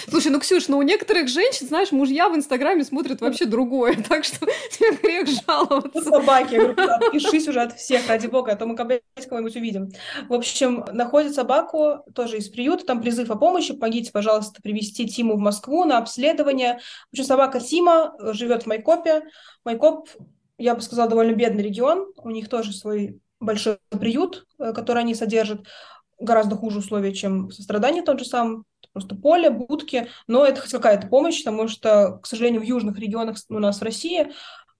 Слушай, ну, Ксюш, ну у некоторых женщин, знаешь, мужья в Инстаграме смотрят вообще другое, *laughs* так что тебе грех Ну, жаловаться. собаки, говорю, «Да, отпишись уже от всех, ради бога, а то мы опять кого-нибудь увидим. В общем, находит собаку тоже из приюта, там призыв о помощи, помогите, пожалуйста, привезти Тиму в Москву на обследование. В общем, собака Тима э, живет в Майкопе. Майкоп, я бы сказала, довольно бедный регион, у них тоже свой большой приют, э, который они содержат, гораздо хуже условия, чем в сострадании тот же сам, просто поле, будки, но это хоть какая-то помощь, потому что, к сожалению, в южных регионах у нас в России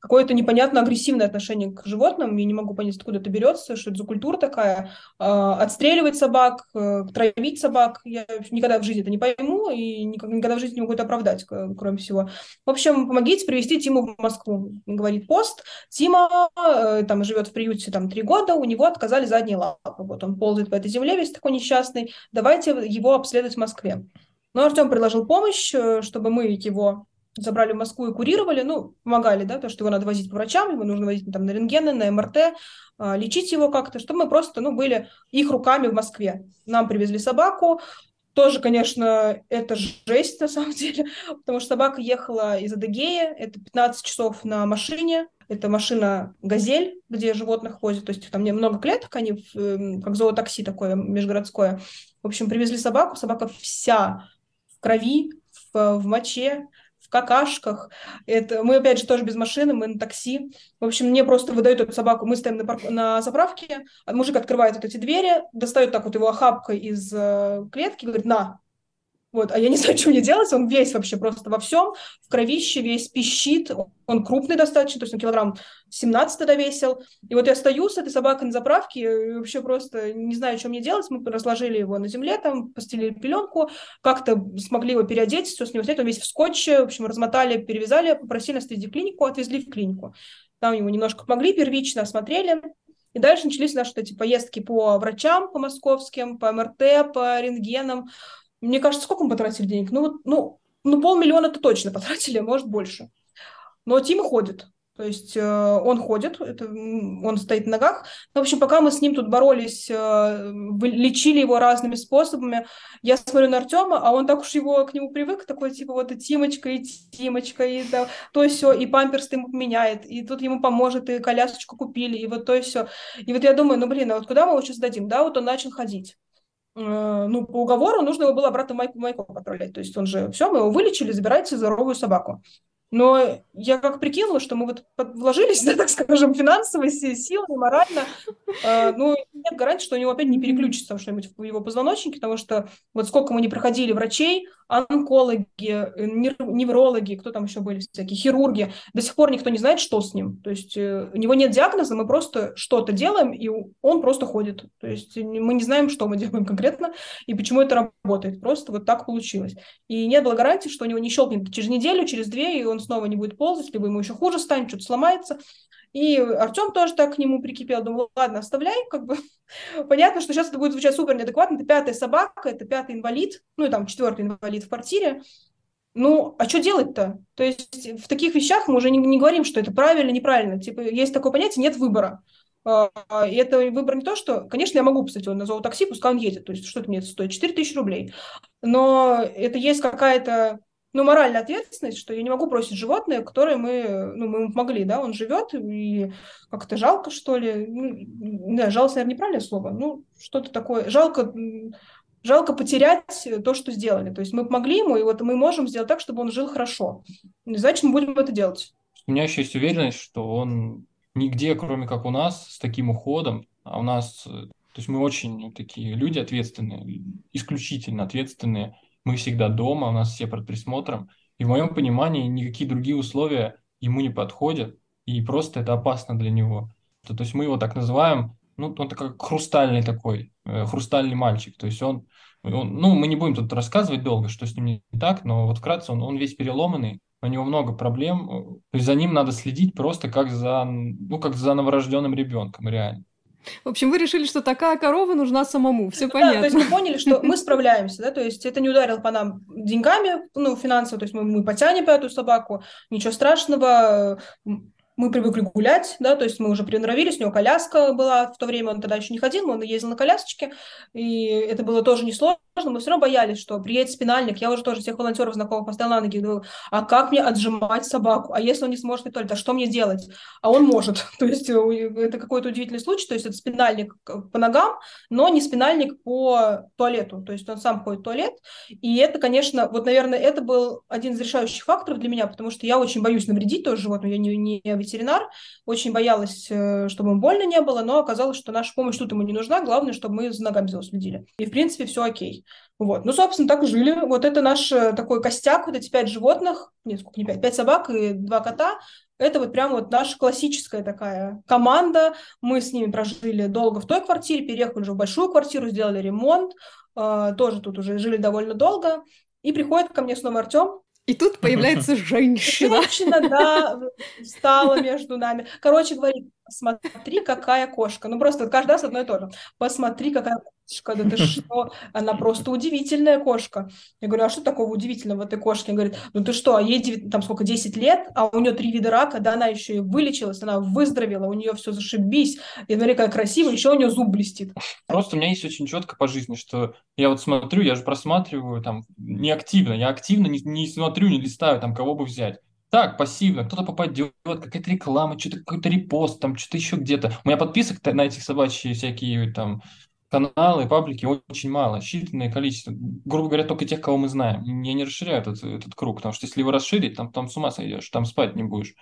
какое-то непонятно агрессивное отношение к животным. Я не могу понять, откуда это берется, что это за культура такая. А, Отстреливать собак, э, травить собак. Я никогда в жизни это не пойму и никогда в жизни не могу это оправдать, кроме всего. В общем, помогите привезти Тиму в Москву, говорит пост. Тима э, там живет в приюте там три года, у него отказали задние лапы. Вот он ползает по этой земле весь такой несчастный. Давайте его обследовать в Москве. Но Артем предложил помощь, э, чтобы мы его забрали в Москву и курировали, ну, помогали, да, то, что его надо возить по врачам, его нужно возить там на рентгены, на МРТ, а, лечить его как-то, чтобы мы просто, ну, были их руками в Москве. Нам привезли собаку, тоже, конечно, это жесть на самом *laughs* деле, потому что собака ехала из Адыгеи, это 15 часов на машине, это машина «Газель», где животных возят, то есть там немного клеток, они эм, как зоотакси такое межгородское. В общем, привезли собаку, собака вся в крови, в, в моче, какашках. Это, мы, опять же, тоже без машины, мы на такси. В общем, мне просто выдают эту собаку. Мы стоим на, парк- на заправке, а мужик открывает вот эти двери, достает так вот его охапкой из э, клетки, говорит, на. Вот, а я не *laughs* знаю, что мне делать, он весь вообще просто во всем, в кровище весь пищит, он крупный достаточно, то есть он килограмм 17 тогда весил. И вот я стою с этой собакой на заправке, и вообще просто не знаю, что мне делать. Мы разложили его на земле, там, постелили пеленку, как-то смогли его переодеть, все с него снять, он весь в скотче, в общем, размотали, перевязали, попросили нас в клинику, отвезли в клинику. Там ему немножко помогли, первично осмотрели, и дальше начались наши эти поездки по врачам, по московским, по МРТ, по рентгенам. Мне кажется, сколько мы потратили денег? Ну, вот, ну, ну полмиллиона-то точно потратили, а может больше. Но Тима ходит. То есть э, он ходит, это, он стоит на ногах. Ну, в общем, пока мы с ним тут боролись, э, лечили его разными способами, я смотрю на Артема, а он так уж его к нему привык, такой типа вот и Тимочка, и Тимочка, и да, то все, и памперс ему меняет, и тут ему поможет, и колясочку купили, и вот то и все. И вот я думаю, ну блин, а вот куда мы его сейчас дадим? Да, вот он начал ходить. Э, Ну, по уговору нужно его было обратно в Майку, Майкоп отправлять. То есть он же, все, мы его вылечили, забирайте здоровую собаку. Но я как прикинула, что мы вот вложились, *laughs* да, так скажем, финансово, си- силами, морально. Э, Ну, нет гарантии, что у него опять не переключится что-нибудь в его позвоночнике, потому что вот сколько мы не проходили врачей, онкологи, неврологи, кто там еще были всякие, хирурги. До сих пор никто не знает, что с ним. То есть у него нет диагноза, мы просто что-то делаем, и он просто ходит. То есть мы не знаем, что мы *laughs* делаем конкретно и почему это работает. Просто вот так получилось. И нет было гарантии, что у него не щелкнет через неделю, через две, и он снова не будет ползать, либо ему еще хуже станет, что-то сломается. И Артем тоже так к нему прикипел. Думал, ладно, оставляй, *laughs* как бы. Понятно, что сейчас это будет звучать супер неадекватно. Это пятая собака, это пятый инвалид, ну и там четвертый инвалид в квартире. Ну, а что делать-то? То есть в таких вещах мы уже не, не говорим, что это правильно, неправильно. Типа есть такое понятие, нет выбора. А, и это выбор не то, что... Конечно, я могу, кстати, он на зоотакси, пускай он едет. То есть что это мне это стоит? 4 тысячи рублей. Но это есть какая-то ну, моральная ответственность, что я не могу бросить животное, которое мы, ну, мы могли, да, он живет, и как-то жалко, что ли, ну, да, жалость, наверное, неправильное слово, ну, что-то такое, жалко, жалко потерять то, что сделали, то есть мы помогли ему, и вот мы можем сделать так, чтобы он жил хорошо, значит, мы будем это делать. У меня еще есть уверенность, что он нигде, кроме как у нас, с таким уходом, а у нас, то есть мы очень такие люди ответственные, исключительно ответственные, мы всегда дома, у нас все под присмотром. И в моем понимании никакие другие условия ему не подходят, и просто это опасно для него. То, то есть мы его так называем, ну, он такой хрустальный такой, э, хрустальный мальчик. То есть он, он, ну, мы не будем тут рассказывать долго, что с ним не так, но вот вкратце он, он весь переломанный, у него много проблем, то есть за ним надо следить просто как за, ну, как за новорожденным ребенком, реально. В общем, вы решили, что такая корова нужна самому, все понятно. Да, то есть мы поняли, что мы справляемся, да, то есть это не ударило по нам деньгами, ну, финансово, то есть мы, мы потянем эту собаку, ничего страшного, мы привыкли гулять, да, то есть мы уже приноровились, у него коляска была, в то время он тогда еще не ходил, но он ездил на колясочке, и это было тоже несложно, мы все равно боялись, что приедет спинальник, я уже тоже всех волонтеров знакомых поставила на ноги, говорю, а как мне отжимать собаку, а если он не сможет туалет, а что мне делать? А он может, *laughs* то есть э, это какой-то удивительный случай, то есть это спинальник по ногам, но не спинальник по туалету, то есть он сам ходит в туалет, и это, конечно, вот, наверное, это был один из решающих факторов для меня, потому что я очень боюсь навредить тоже животному, я не, не ветеринар, очень боялась, э, чтобы ему больно не было, но оказалось, что наша помощь тут ему не нужна, главное, чтобы мы за ногами за следили. И, в принципе, все окей. Вот. Ну, собственно, так и жили. Вот это наш э, такой костяк, вот эти пять животных, нет, сколько, не пять, пять собак и два кота, это вот прям вот наша классическая такая команда. Мы с ними прожили долго в той квартире, переехали уже в большую квартиру, сделали ремонт, э, тоже тут уже жили довольно долго. И приходит ко мне снова Артем, и тут появляется *laughs* женщина. Женщина, да, стала между нами. Короче, говорит, посмотри, какая кошка. Ну, просто каждый раз одно и то же. Посмотри, какая кошка, да ты что? Она просто удивительная кошка. Я говорю, а что такого удивительного в этой кошке? Он говорит, ну ты что, а ей 9, там сколько, 10 лет, а у нее три вида рака, да она еще и вылечилась, она выздоровела, у нее все зашибись. И смотри, какая красивая, еще у нее зуб блестит. Просто у меня есть очень четко по жизни, что я вот смотрю, я же просматриваю там не активно, я активно не, не смотрю, не листаю, там кого бы взять так, пассивно, кто-то попадет, какая-то реклама, что-то какой-то репост, там что-то еще где-то. У меня подписок на этих собачьи всякие там каналы, паблики очень мало, считанное количество. Грубо говоря, только тех, кого мы знаем. Я не расширяю этот, этот круг, потому что если его расширить, там, там с ума сойдешь, там спать не будешь.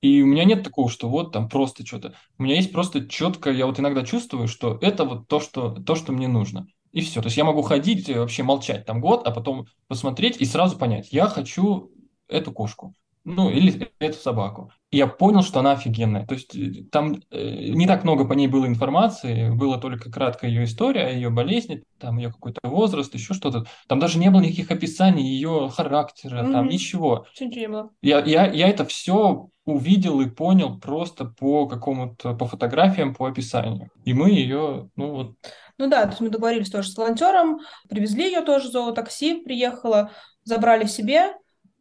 И у меня нет такого, что вот там просто что-то. У меня есть просто четко, я вот иногда чувствую, что это вот то, что, то, что мне нужно. И все. То есть я могу ходить, вообще молчать там год, а потом посмотреть и сразу понять, я хочу эту кошку ну, или эту собаку. И я понял, что она офигенная. То есть э, там э, не так много по ней было информации, было только краткая ее история, ее болезни, там ее какой-то возраст, еще что-то. Там даже не было никаких описаний ее характера, mm-hmm. там ничего. Ничего Я, я, я это все увидел и понял просто по какому-то, по фотографиям, по описанию. И мы ее, ну вот... Ну да, то есть мы договорились тоже с волонтером, привезли ее тоже, зоотакси приехала, забрали себе,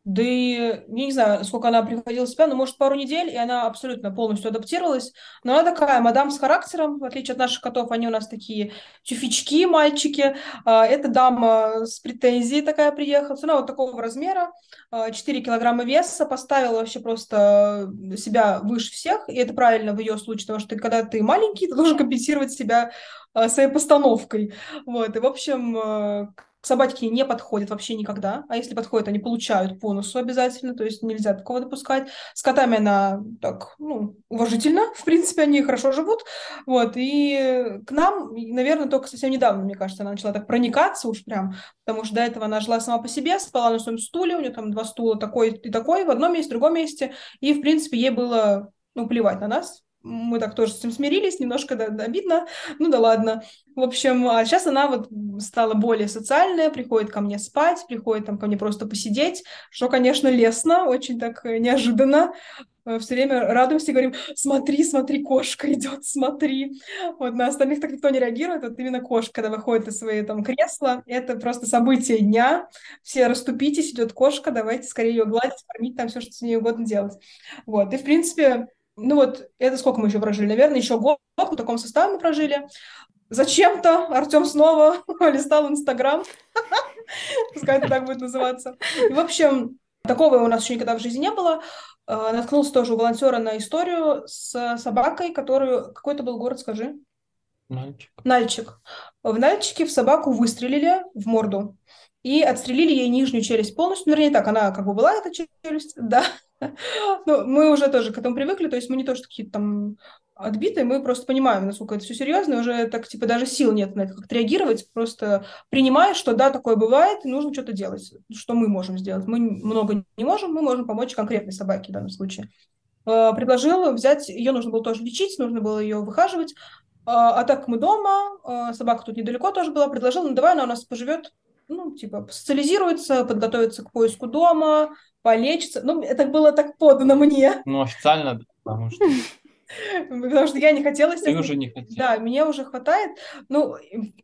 да и я не знаю, сколько она приходила в себя, но, может, пару недель, и она абсолютно полностью адаптировалась. Но она такая, мадам с характером, в отличие от наших котов, они у нас такие тюфячки, мальчики. А, эта дама с претензией такая приехала. Она вот такого размера, 4 а, килограмма веса, поставила вообще просто себя выше всех, и это правильно в ее случае, потому что когда ты маленький, ты должен компенсировать себя а, своей постановкой. Вот, и, в общем, к собаке не подходят вообще никогда, а если подходят, они получают бонусу обязательно, то есть нельзя такого допускать. С котами она так, ну, уважительно, в принципе, они хорошо живут, вот, и к нам, наверное, только совсем недавно, мне кажется, она начала так проникаться уж прям, потому что до этого она жила сама по себе, спала на своем стуле, у нее там два стула такой и такой, в одном месте, в другом месте, и, в принципе, ей было, ну, плевать на нас, мы так тоже с этим смирились, немножко да, обидно, ну да ладно. В общем, а сейчас она вот стала более социальная, приходит ко мне спать, приходит там ко мне просто посидеть, что, конечно, лестно, очень так э, неожиданно. Э, Все время радуемся и говорим, смотри, смотри, кошка идет, смотри. Вот на остальных так никто не реагирует, вот именно кошка, когда выходит из своего там кресла, это просто событие дня. Все расступитесь, идет кошка, давайте скорее ее гладить, кормить, там все, что с ней угодно делать. Вот, и в принципе, ну вот, это сколько мы еще прожили? Наверное, еще год в таком составе мы прожили. Зачем-то Артем снова *laughs* листал Инстаграм. *laughs* Пускай это так будет называться. И, в общем, такого у нас еще никогда в жизни не было. Э, наткнулся тоже у волонтера на историю с собакой, которую... Какой это был город, скажи? Нальчик. Нальчик. В Нальчике в собаку выстрелили в морду и отстрелили ей нижнюю челюсть полностью. Ну, вернее, так, она как бы была, эта челюсть, *laughs* да. *laughs* Ну, мы уже тоже к этому привыкли, то есть мы не то, что какие-то там отбитые, мы просто понимаем, насколько это все серьезно, и уже так, типа, даже сил нет на это как-то реагировать, просто принимаешь, что да, такое бывает, и нужно что-то делать, что мы можем сделать. Мы много не можем, мы можем помочь конкретной собаке в данном случае. Э, предложил взять, ее нужно было тоже лечить, нужно было ее выхаживать, э, а так мы дома, э, собака тут недалеко тоже была, предложил, ну давай она у нас поживет ну, типа, социализируется, подготовится к поиску дома, полечится. Ну, это было так подано мне. Ну, официально, потому что Потому что я не хотела... ты уже не хотел. Да, мне уже хватает. Ну,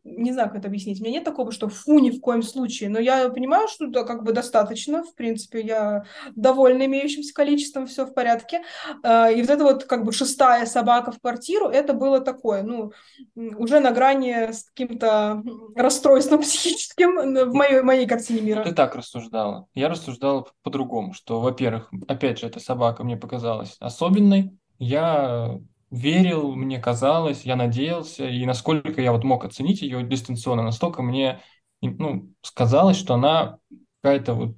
не знаю, как это объяснить. У меня нет такого, что фу, ни в коем случае. Но я понимаю, что да, как бы достаточно. В принципе, я довольна имеющимся количеством, все в порядке. А, и вот эта вот как бы шестая собака в квартиру, это было такое, ну, уже на грани с каким-то расстройством *laughs* психическим в моей, моей картине мира. Ты так рассуждала. Я рассуждала по-другому, что, во-первых, опять же, эта собака мне показалась особенной, я верил, мне казалось, я надеялся, и насколько я вот мог оценить ее дистанционно, настолько мне ну, сказалось, что она какая-то вот,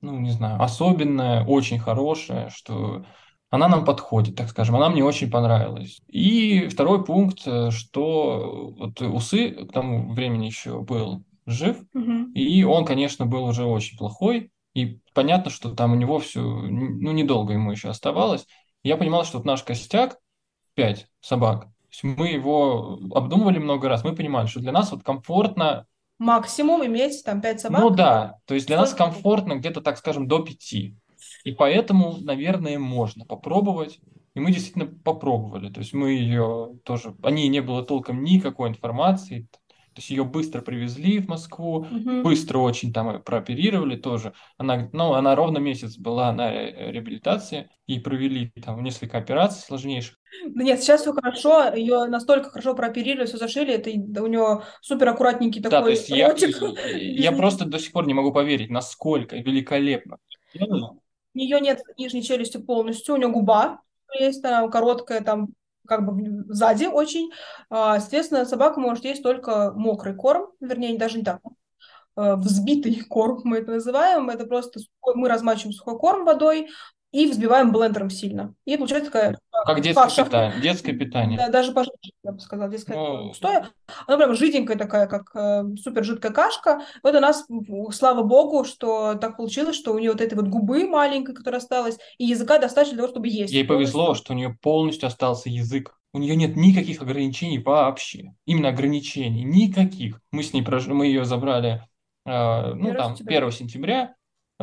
ну, не знаю, особенная, очень хорошая, что она нам подходит, так скажем, она мне очень понравилась. И второй пункт, э, что вот усы к тому времени еще был жив, Мгм. и он, конечно, был уже очень плохой, и понятно, что там у него все, ну, недолго ему еще оставалось. Я понимал, что вот наш костяк, пять собак, то есть мы его обдумывали много раз, мы понимали, что для нас вот комфортно, Максимум иметь там пять собак. ну да, то есть для нас комфортно где-то, так скажем, до пяти. И поэтому, наверное, можно попробовать. И мы действительно попробовали. То есть мы ее тоже... О ней не было толком никакой информации. То есть ее быстро привезли в Москву, Мгм. быстро очень там прооперировали тоже. Она, ну, она ровно месяц была на ре- реабилитации и провели там несколько операций сложнейших. Да нет, сейчас все хорошо, ее настолько хорошо прооперировали, все зашили, это у нее супер аккуратненький Да, такой то есть я, ротик. *laughs* я просто до сих пор не могу поверить, насколько великолепно. У нее нет нижней челюсти полностью, у нее губа есть, она короткая, там как бы сзади очень. А, Соответственно, собака может есть только мокрый корм, вернее, даже не так, э, взбитый *laughs* корм мы это называем. Это просто мы размачиваем сухой корм водой и взбиваем блендером сильно. И получается такая Как детское каша. питание. Детское питание. Да, даже пожиже, я бы сказала, детская Ну, густое. Она прям жиденькая такая, как э, супер жидкая кашка. Вот у нас, слава богу, что так получилось, что у нее вот этой вот губы маленькой, которая осталась, и языка достаточно для того, чтобы есть. Ей повезло, что у нее полностью остался язык. У нее нет никаких ограничений вообще. Именно ограничений. Никаких. Мы с ней прож... мы ее забрали э, ну, 1 там, сентября. 1 сентября,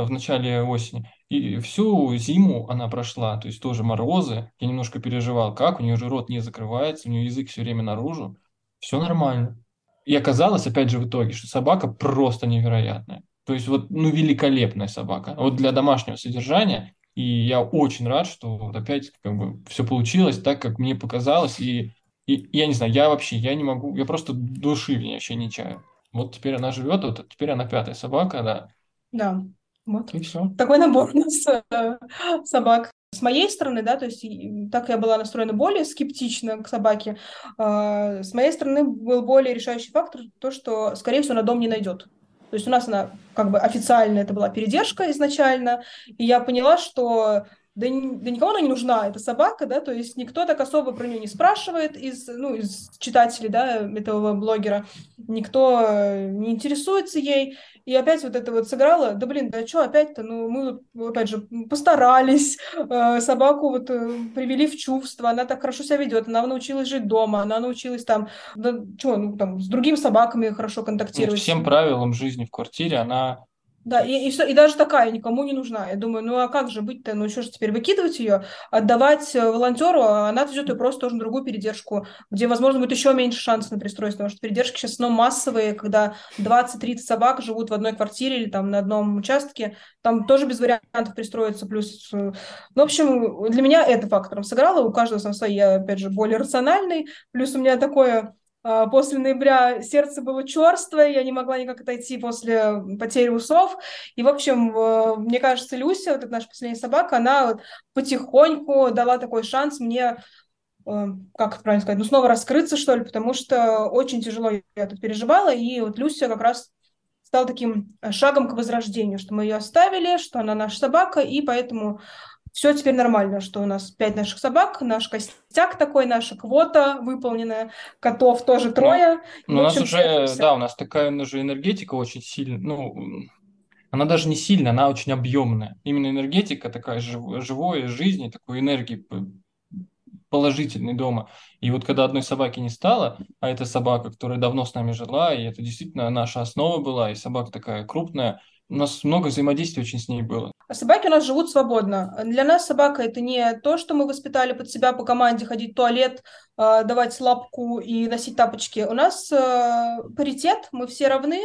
в начале осени. И всю зиму она прошла. То есть тоже морозы. Я немножко переживал, как. У нее же рот не закрывается, у нее язык все время наружу. Все нормально. И оказалось, опять же, в итоге, что собака просто невероятная. То есть вот, ну, великолепная собака. Вот для домашнего содержания. И я очень рад, что вот опять как бы все получилось так, как мне показалось. И, и я не знаю, я вообще, я не могу, я просто души в ней вообще не чаю. Вот теперь она живет, вот теперь она пятая собака, да. Да, вот. И все. Такой набор *laughs* у нас э, собак. С моей стороны, да, то есть так я была настроена более скептично к собаке. а, С моей стороны был более решающий фактор то, что, скорее всего, она дом не найдет. То есть у нас она как бы официально это была передержка изначально, и я поняла, что да, да никому она не нужна, эта собака, да, то есть никто так особо про нее не спрашивает из, ну, из читателей, да, этого блогера, никто э, не интересуется ей, и опять вот это вот сыграла, да блин, да что опять-то, ну, мы, опять же, постарались, *laughs* э, собаку вот э, привели в чувство, она так хорошо себя ведет, она научилась жить дома, она научилась там, да, что, ну, там, с другими собаками хорошо контактировать. Ну, всем правилам жизни в квартире она да, и, и, и даже такая никому не нужна. Я думаю, ну а как же быть-то? Ну что же теперь выкидывать ее, отдавать э, волонтеру, а она отвезет ее просто тоже на другую передержку, где, возможно, будет еще меньше шансов на пристройство, потому что передержки сейчас ну, массовые, когда 20-30 собак живут в одной квартире или там на одном участке, там тоже без вариантов пристроиться, плюс... Э, ну, в общем, для меня это фактором сыграло, у каждого сам свой, я, опять же, более рациональный, плюс у меня такое после ноября сердце было черствое, я не могла никак отойти после потери усов. И, в общем, мне кажется, Люся, вот эта наша последняя собака, она вот потихоньку дала такой шанс мне э, как это правильно сказать, ну, снова раскрыться, что ли, потому что очень тяжело я тут переживала, и вот Люся как раз стал таким шагом к возрождению, что мы ее оставили, что она наша собака, и поэтому все теперь нормально, что у нас пять наших собак, наш костяк такой, наша квота выполненная, котов тоже трое. Ну, ну у нас уже, да, у нас такая уже энергетика очень сильная, ну, она даже не сильная, она очень объемная. Именно энергетика такая жив, живой жизни, такой энергии положительной дома. И вот когда одной собаки не стало, а это собака, которая давно с нами жила, и это действительно наша основа была, и собака такая крупная, у нас много взаимодействия очень с ней было. А собаки у нас живут свободно. Для нас собака это не то, что мы воспитали под себя по команде ходить в туалет, а, давать лапку и носить тапочки. У нас э, паритет, мы все равны.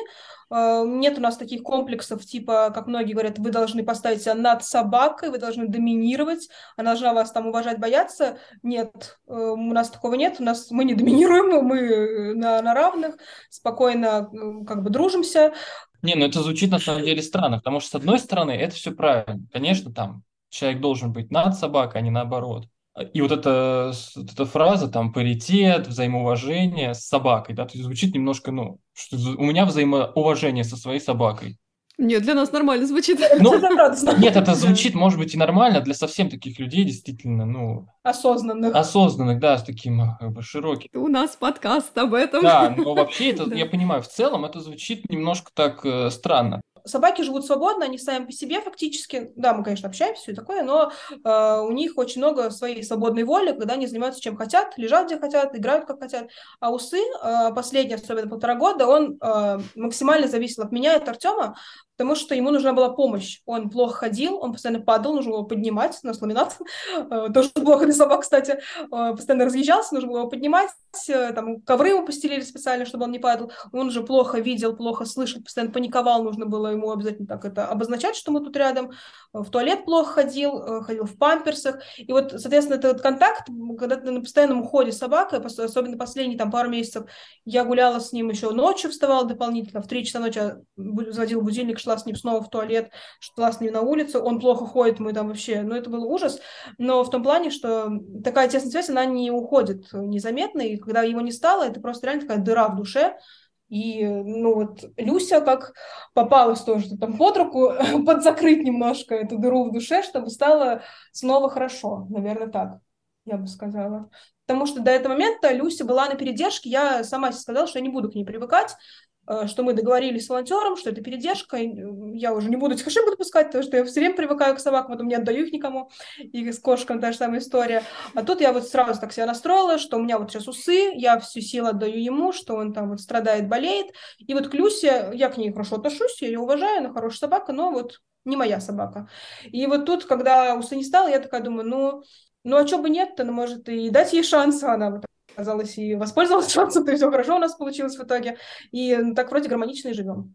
Э, нет у нас таких комплексов, типа, как многие говорят, вы должны поставить себя над собакой, вы должны доминировать, она должна вас там уважать, бояться. Нет, э, у нас такого нет, у нас мы не доминируем, *laughs* мы на, на равных, спокойно как бы дружимся. Не, ну это звучит на самом деле странно, потому что с одной стороны это все правильно. Конечно, там человек должен быть над собакой, а не наоборот. И вот эта, вот эта фраза, там, паритет, взаимоуважение с собакой, да, то есть звучит немножко, ну, что у меня взаимоуважение со своей собакой. Нет, для нас нормально звучит. *laughs* Ну, нет, это звучит, может быть, и нормально для совсем таких людей, действительно, ну... Осознанных. Осознанных, да, с таким как бы широким. У нас подкаст об этом. Да, но вообще *laughs* это, я понимаю, в целом это звучит немножко так э, странно собаки живут свободно, они сами по себе фактически, да, мы, конечно, общаемся и такое, но э, у них очень много своей свободной воли, когда они занимаются чем хотят, лежат где хотят, играют как хотят. А усы, э, последние, особенно полтора года, он э, максимально зависел от меня от Артема, потому что ему нужна была помощь. Он плохо ходил, он постоянно падал, нужно было поднимать, у нас ламинат, э, тоже плохо для собак, кстати, э, постоянно разъезжался, нужно было его поднимать, э, там ковры ему постелили специально, чтобы он не падал, он уже плохо видел, плохо слышал, постоянно паниковал, нужно было ему обязательно так это обозначать, что мы тут рядом, в туалет плохо ходил, ходил в памперсах, и вот, соответственно, этот контакт, когда ты на постоянном уходе с собакой, особенно последние там пару месяцев, я гуляла с ним еще ночью, вставала дополнительно, в 3 часа ночи заводил будильник, шла с ним снова в туалет, шла с ним на улицу, он плохо ходит, мы там вообще, ну это был ужас, но в том плане, что такая тесная связь, она не уходит незаметно, и когда его не стало, это просто реально такая дыра в душе, и, ну, вот Люся как попалась тоже там под руку, *laughs* подзакрыть немножко эту дыру в душе, чтобы стало снова хорошо, наверное, так, я бы сказала. Потому что до этого момента Люся была на передержке, я сама себе сказала, что я не буду к ней привыкать, что мы договорились с волонтером, что это передержка, я уже не буду этих ошибок допускать, потому что я все время привыкаю к собакам, потом не отдаю их никому, и с кошками та же самая история. А тут я вот сразу так себя настроила, что у меня вот сейчас усы, я всю силу отдаю ему, что он там вот страдает, болеет, и вот к Люсе, я к ней хорошо отношусь, я ее уважаю, она хорошая собака, но вот не моя собака. И вот тут, когда усы не стало, я такая думаю, ну, ну а что бы нет-то, ну, может, и дать ей шанс, она вот оказалось, и воспользовалась шансом, *laughs* то есть все хорошо у нас получилось в итоге. И так вроде гармонично и живем.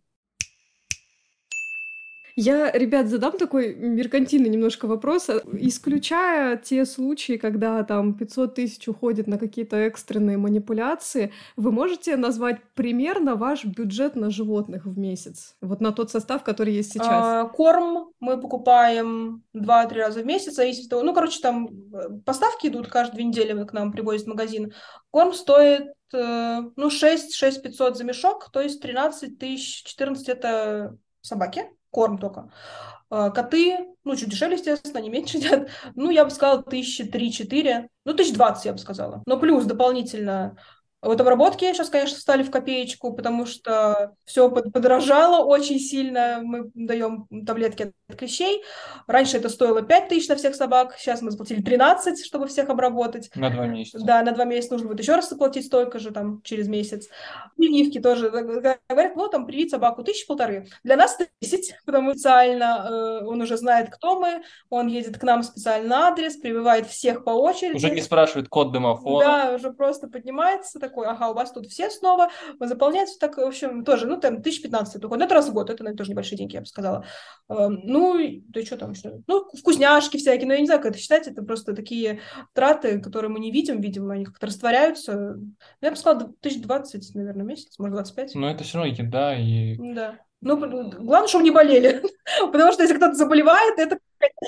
Я, ребят, задам такой меркантильный немножко вопрос. Исключая те случаи, когда там 500 тысяч уходит на какие-то экстренные манипуляции, вы можете назвать примерно ваш бюджет на животных в месяц? Вот на тот состав, который есть сейчас. А, корм мы покупаем 2-3 раза в месяц, зависит от того. Ну, короче, там э, поставки идут каждые две недели, к нам привозят магазин. Корм стоит э, ну, 6, 6 500 за мешок, то есть 13 тысяч, 14 это собаки, корм только. А, коты, ну, чуть дешевле, естественно, они меньше едят. Ну, я бы сказала, тысячи три-четыре. Ну, тысяч двадцать, я бы сказала. Но плюс дополнительно вот обработки сейчас, конечно, стали в копеечку, потому что все подорожало очень сильно. Мы даем таблетки от клещей. Раньше это стоило 5 тысяч на всех собак, сейчас мы заплатили 13, чтобы всех обработать. На два месяца. Да, на два месяца нужно будет еще раз заплатить столько же, там, через месяц. Прививки тоже. Говорят, ну, там, привить собаку тысячи полторы. Для нас 10, потому что специально э, он уже знает, кто мы, он едет к нам специально на адрес, прививает всех по очереди. Уже не спрашивает код домофона. Да, уже просто поднимается такой, ага, у вас тут все снова, заполняется так, в общем, тоже, ну, там, 1015 только, ну, это раз в год, это, наверное, тоже небольшие деньги, я бы сказала. Эм, ну, да что там еще? Ну, вкусняшки всякие, но я не знаю, как это считать, это просто такие траты, которые мы не видим, видимо, они как-то растворяются. Ну, я бы сказала, 1020, наверное, месяц, может, 25. Но это все равно еда и... Да. Ну, главное, чтобы не болели. *laughs* Потому что если кто-то заболевает, это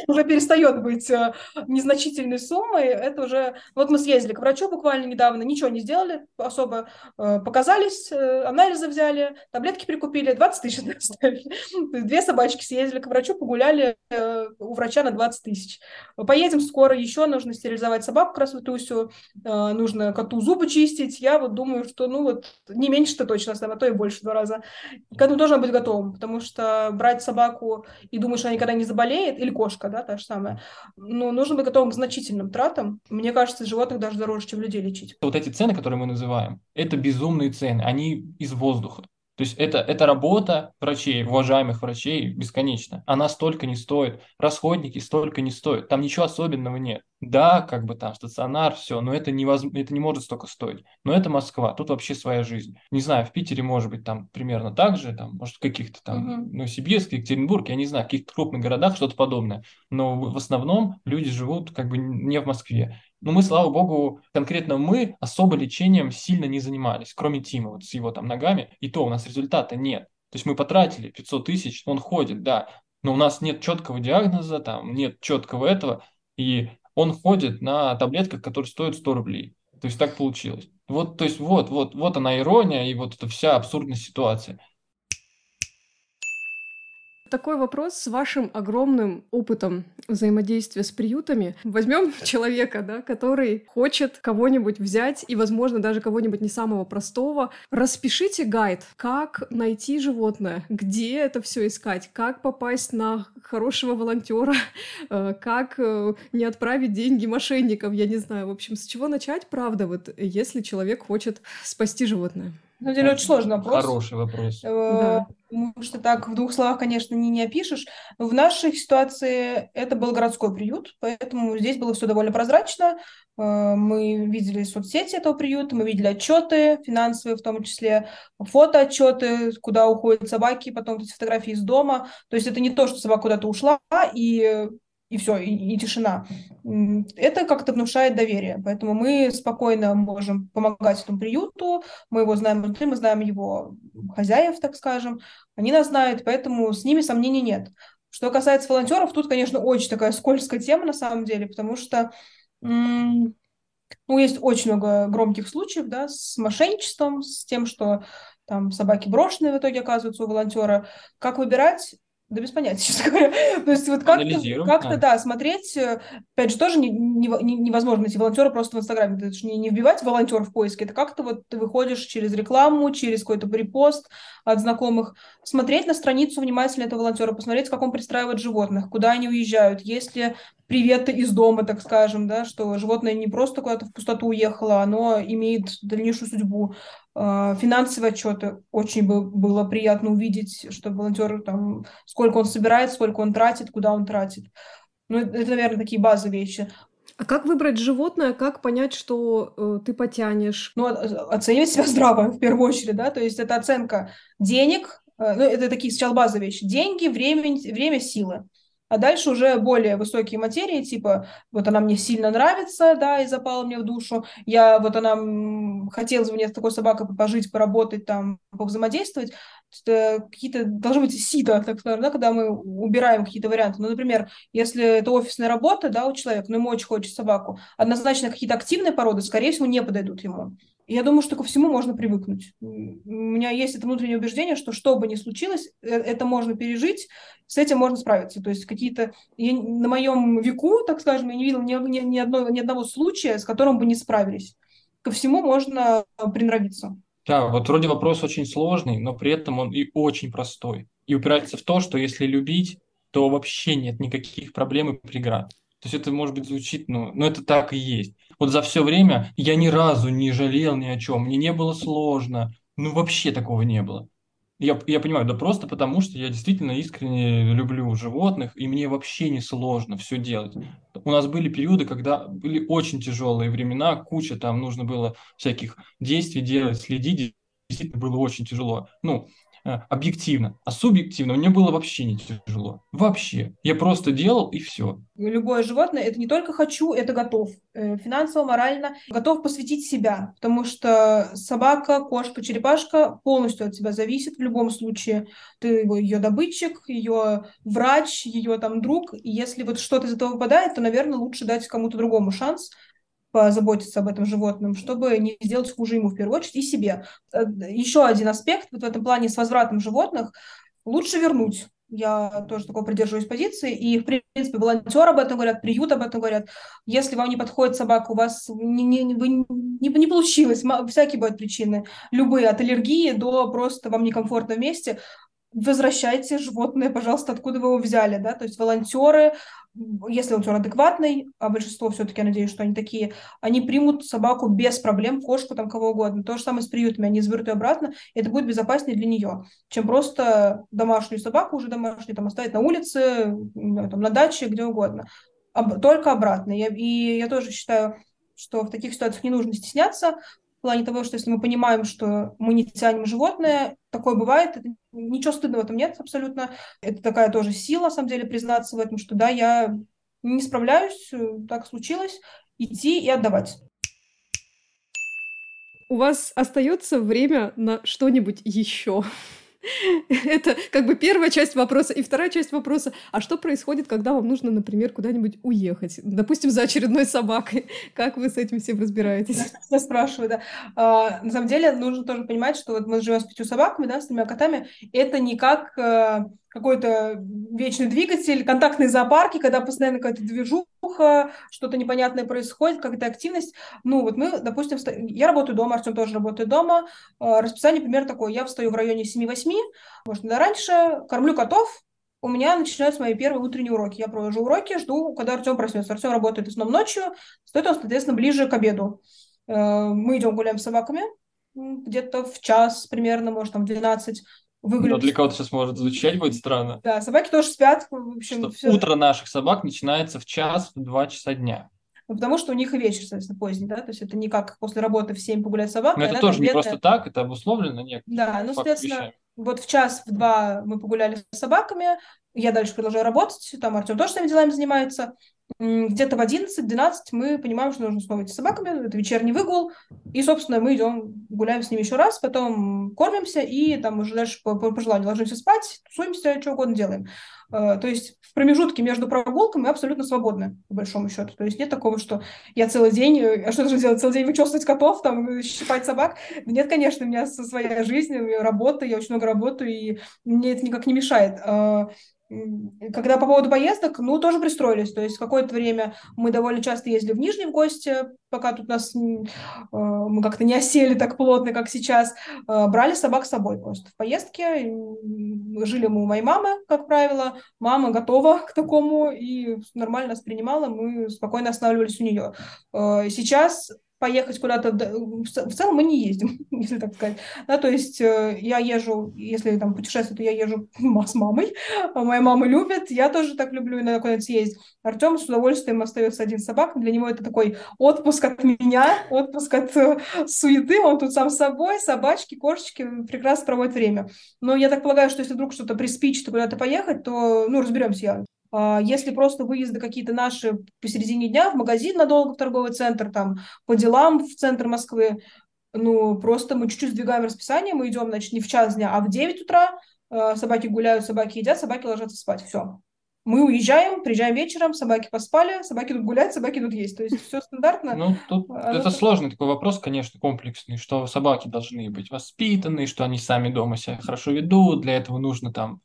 уже перестает быть э, незначительной суммой. Это уже... Вот мы съездили к врачу буквально недавно, ничего не сделали особо. Э, показались, э, анализы взяли, таблетки прикупили, 20 тысяч *laughs* оставили. Две собачки съездили к врачу, погуляли у врача на 20 тысяч. Поедем скоро еще, нужно стерилизовать собаку красотусю, нужно коту зубы чистить. Я вот думаю, что ну вот не меньше-то точно, а то и больше два раза. К этому должен быть готовым, потому что брать собаку и думать, что она никогда не заболеет, или кошка, да, та же самая. Но нужно быть готовым к значительным тратам. Мне кажется, животных даже дороже, чем людей лечить. Вот эти цены, которые мы называем, это безумные цены, они из воздуха. То есть это, это работа врачей, уважаемых врачей, бесконечно. Она столько не стоит, расходники столько не стоят, там ничего особенного нет. Да, как бы там стационар, все, но это, невозможно, это не может столько стоить. Но это Москва, тут вообще своя жизнь. Не знаю, в Питере может быть там примерно так же, там, может, в каких-то там, uh-huh. Новосибирск, Екатеринбург, я не знаю, в каких-то крупных городах что-то подобное. Но в основном люди живут как бы не в Москве. Но мы, слава богу, конкретно мы особо лечением сильно не занимались, кроме Тима вот с его там ногами, и то у нас результата нет. То есть мы потратили 500 тысяч, он ходит, да, но у нас нет четкого диагноза, там нет четкого этого, и он ходит на таблетках, которые стоят 100 рублей. То есть так получилось. Вот, то есть вот, вот, вот она ирония и вот эта вся абсурдность ситуации. Такой вопрос с вашим огромным опытом взаимодействия с приютами. Возьмем *laughs* человека, да, который хочет кого-нибудь взять и, возможно, даже кого-нибудь не самого простого. Распишите гайд, как найти животное, где это все искать, как попасть на хорошего волонтера, *laughs* э, как э, не отправить деньги мошенникам, я не знаю. В общем, с чего начать, правда, вот если человек хочет спасти животное? На самом деле очень сложный вопрос. Хороший вопрос. Э, да. Потому что так в двух словах, конечно, не, не опишешь. В нашей ситуации это был городской приют, поэтому здесь было все довольно прозрачно. Э, мы видели соцсети этого приюта, мы видели отчеты финансовые, в том числе фотоотчеты, куда уходят собаки, потом эти фотографии из дома. То есть это не то, что собака куда-то ушла, и и все, и, и тишина. Это как-то внушает доверие. Поэтому мы спокойно можем помогать этому приюту, мы его знаем внутри, мы знаем его хозяев, так скажем, они нас знают, поэтому с ними сомнений нет. Что касается волонтеров, тут, конечно, очень такая скользкая тема на самом деле, потому что ну, есть очень много громких случаев, да, с мошенничеством, с тем, что там собаки брошенные в итоге оказываются у волонтера. Как выбирать? Да без понятия, *laughs* честно говоря. То есть вот как-то, как да. да, смотреть, э, опять же, тоже не, не, невозможно найти волонтера просто в Инстаграме. Это же не, не вбивать волонтер в поиске, это как-то вот ты выходишь через рекламу, через какой-то припост от знакомых, смотреть на страницу внимательно этого волонтера, посмотреть, как он пристраивает животных, куда они уезжают, есть ли приветы из дома, так скажем, да, что животное не просто куда-то в пустоту уехало, оно имеет дальнейшую судьбу. А, финансовые отчеты очень бы было приятно увидеть, что волонтер там, сколько он собирает, сколько он тратит, куда он тратит. Ну, это, наверное, такие базовые вещи. А как выбрать животное, как понять, что э, ты потянешь? Ну, оценивать себя здраво, в первую очередь, да, то есть это оценка денег, э, ну, это такие сначала базовые вещи. Деньги, время, время, силы. А дальше уже более высокие материи, типа, вот она мне сильно нравится, да, и запала мне в душу. Я, вот она, хотелось бы мне с такой собакой пожить, поработать там, повзаимодействовать. Какие-то, должны быть сито, так скажем, да, когда мы убираем какие-то варианты. Ну, например, если это офисная работа, да, у человека, но ему очень хочется собаку, однозначно какие-то активные породы, скорее всего, не подойдут ему. Я думаю, что ко всему можно привыкнуть. У меня есть это внутреннее убеждение, что что бы ни случилось, э, это можно пережить, с этим можно справиться. То есть какие-то... Я, на моем веку, так скажем, я не видела ни, ни, ни, одной, ни одного случая, с которым бы не справились. Ко всему можно приноровиться. Да, вот вроде вопрос очень сложный, но при этом он и очень простой. И упирается в то, что если любить, то вообще нет никаких проблем и преград. То есть это, может быть, звучит, ну, но это так и есть. Вот за все время я ни разу не жалел ни о чем, мне не было сложно, ну вообще такого не было. Я, я понимаю, да просто потому, что я действительно искренне люблю животных, и мне вообще не сложно все делать. У нас были периоды, когда были очень тяжелые времена, куча там нужно было всяких действий делать, следить, действительно было очень тяжело. Ну, объективно, а субъективно мне было вообще не тяжело. Вообще. Я просто делал и все. Любое животное это не только хочу, это готов. Э, финансово, морально готов посвятить себя. Потому что собака, кошка, черепашка полностью от тебя зависит в любом случае. Ты ее добытчик, ее врач, ее там друг. И если вот что-то из этого выпадает, то, наверное, лучше дать кому-то другому шанс, позаботиться об этом животном, чтобы не сделать хуже ему в первую очередь и себе. Э, Еще один аспект вот в этом плане с возвратом животных лучше вернуть. Я тоже такой придерживаюсь позиции. И, в принципе, волонтеры об этом говорят, приют об этом говорят. Если вам не подходит собака, у вас не, не, не, не получилось, всякие бывают причины, любые, от аллергии до просто вам некомфортно в месте, возвращайте животное, пожалуйста, откуда вы его взяли, да, то есть волонтеры, если он адекватный, а большинство все-таки, я надеюсь, что они такие, они примут собаку без проблем, кошку, там, кого угодно. То же самое с приютами, они заберут ее обратно, и это будет безопаснее для нее, чем просто домашнюю собаку уже домашнюю там оставить на улице, там, на даче, где угодно. Только обратно. Я, и я тоже считаю, что в таких ситуациях не нужно стесняться, в плане того, что если мы понимаем, что мы не тянем животное, такое бывает, ничего стыдного этом нет абсолютно. Это такая тоже сила, на самом деле, признаться в этом, что да, я не справляюсь, так случилось, идти и отдавать. У вас остается время на что-нибудь еще? Это как бы первая часть вопроса. И вторая часть вопроса, а что происходит, когда вам нужно, например, куда-нибудь уехать? Допустим, за очередной собакой. *laughs* Как вы с этим всем разбираетесь? Я спрашиваю, да. А, на самом деле нужно тоже понимать, что вот мы живем с пятью собаками, да, с тремя котами. Это не как э, какой-то вечный двигатель, контактные зоопарки, когда постоянно какая-то движуха, что-то непонятное происходит, какая-то активность. Ну, вот мы, допустим, я работаю дома, Артем тоже работает дома. А, расписание примерно такое. Я встаю в районе 7-8, может, да раньше, кормлю котов, у меня начинаются мои первые утренние уроки. Я провожу уроки, жду, когда Артем проснется. Артем работает в основном ночью, стоит он, соответственно, ближе к обеду. Э, мы идем гуляем с собаками, где-то в час примерно, может, там, в 12 выглядит. Но для кого-то сейчас может звучать будет странно. Да, собаки тоже спят. В общем, что все... Утро наших собак начинается в час, в два часа дня. Ну, потому что у них и вечер, соответственно, поздний, да, то есть это не как после работы в 7 погулять собака. Но это тоже не просто так, это обусловлено нет. Да, ну, соответственно, вещами. вот в час, в два мы погуляли с собаками, я дальше продолжаю работать, там Артем тоже своими делами занимается, где-то в 11-12 мы понимаем, что нужно снова идти с собаками, это вечерний выгул, и, собственно, мы идем, гуляем с ними еще раз, потом кормимся, и там уже дальше по, по, желанию ложимся спать, тусуемся, что угодно делаем. Uh, то есть в промежутке между прогулками мы абсолютно свободны, по большому счету. То есть нет такого, что я целый день, э, а что же делать, целый день вычесывать котов, там, щипать собак. Нет, конечно, у меня своя жизнь, у меня работа, я очень много работаю, и мне это никак не мешает. Когда по поводу поездок, ну, тоже пристроились. То есть какое-то время мы довольно часто ездили в Нижний гости, пока тут нас э, мы как-то не осели так плотно, как сейчас. Э, брали собак с собой просто в поездке. Жили мы у моей мамы, как правило. Мама готова к такому и нормально нас принимала. Мы спокойно останавливались у нее. Э, сейчас поехать куда-то, в целом мы не ездим, *laughs* если так сказать. Да, то есть э, я езжу, если там путешествую, то я езжу *laughs* с мамой, а моя мама любит, я тоже так люблю иногда куда-нибудь съездить. Артем с удовольствием остается один собак, для него это такой отпуск от меня, отпуск от э, суеты, он тут сам с собой, собачки, кошечки, прекрасно проводит время. Но я так полагаю, что если вдруг что-то приспичит куда-то поехать, то, ну, разберемся я. А, если просто выезды какие-то наши посередине дня в магазин надолго в торговый центр, там, по делам в центр Москвы, ну, просто мы чуть-чуть сдвигаем расписание, мы идем, значит, не в час дня, а в 9 утра, а, собаки гуляют, собаки едят, собаки ложатся спать, все. Мы уезжаем, приезжаем вечером, собаки поспали, собаки тут гулять, собаки тут есть. То есть все стандартно. Ну, тут Оно... это сложный такой вопрос, конечно, комплексный, что собаки должны быть воспитаны, что они сами дома себя хорошо ведут, для этого нужно там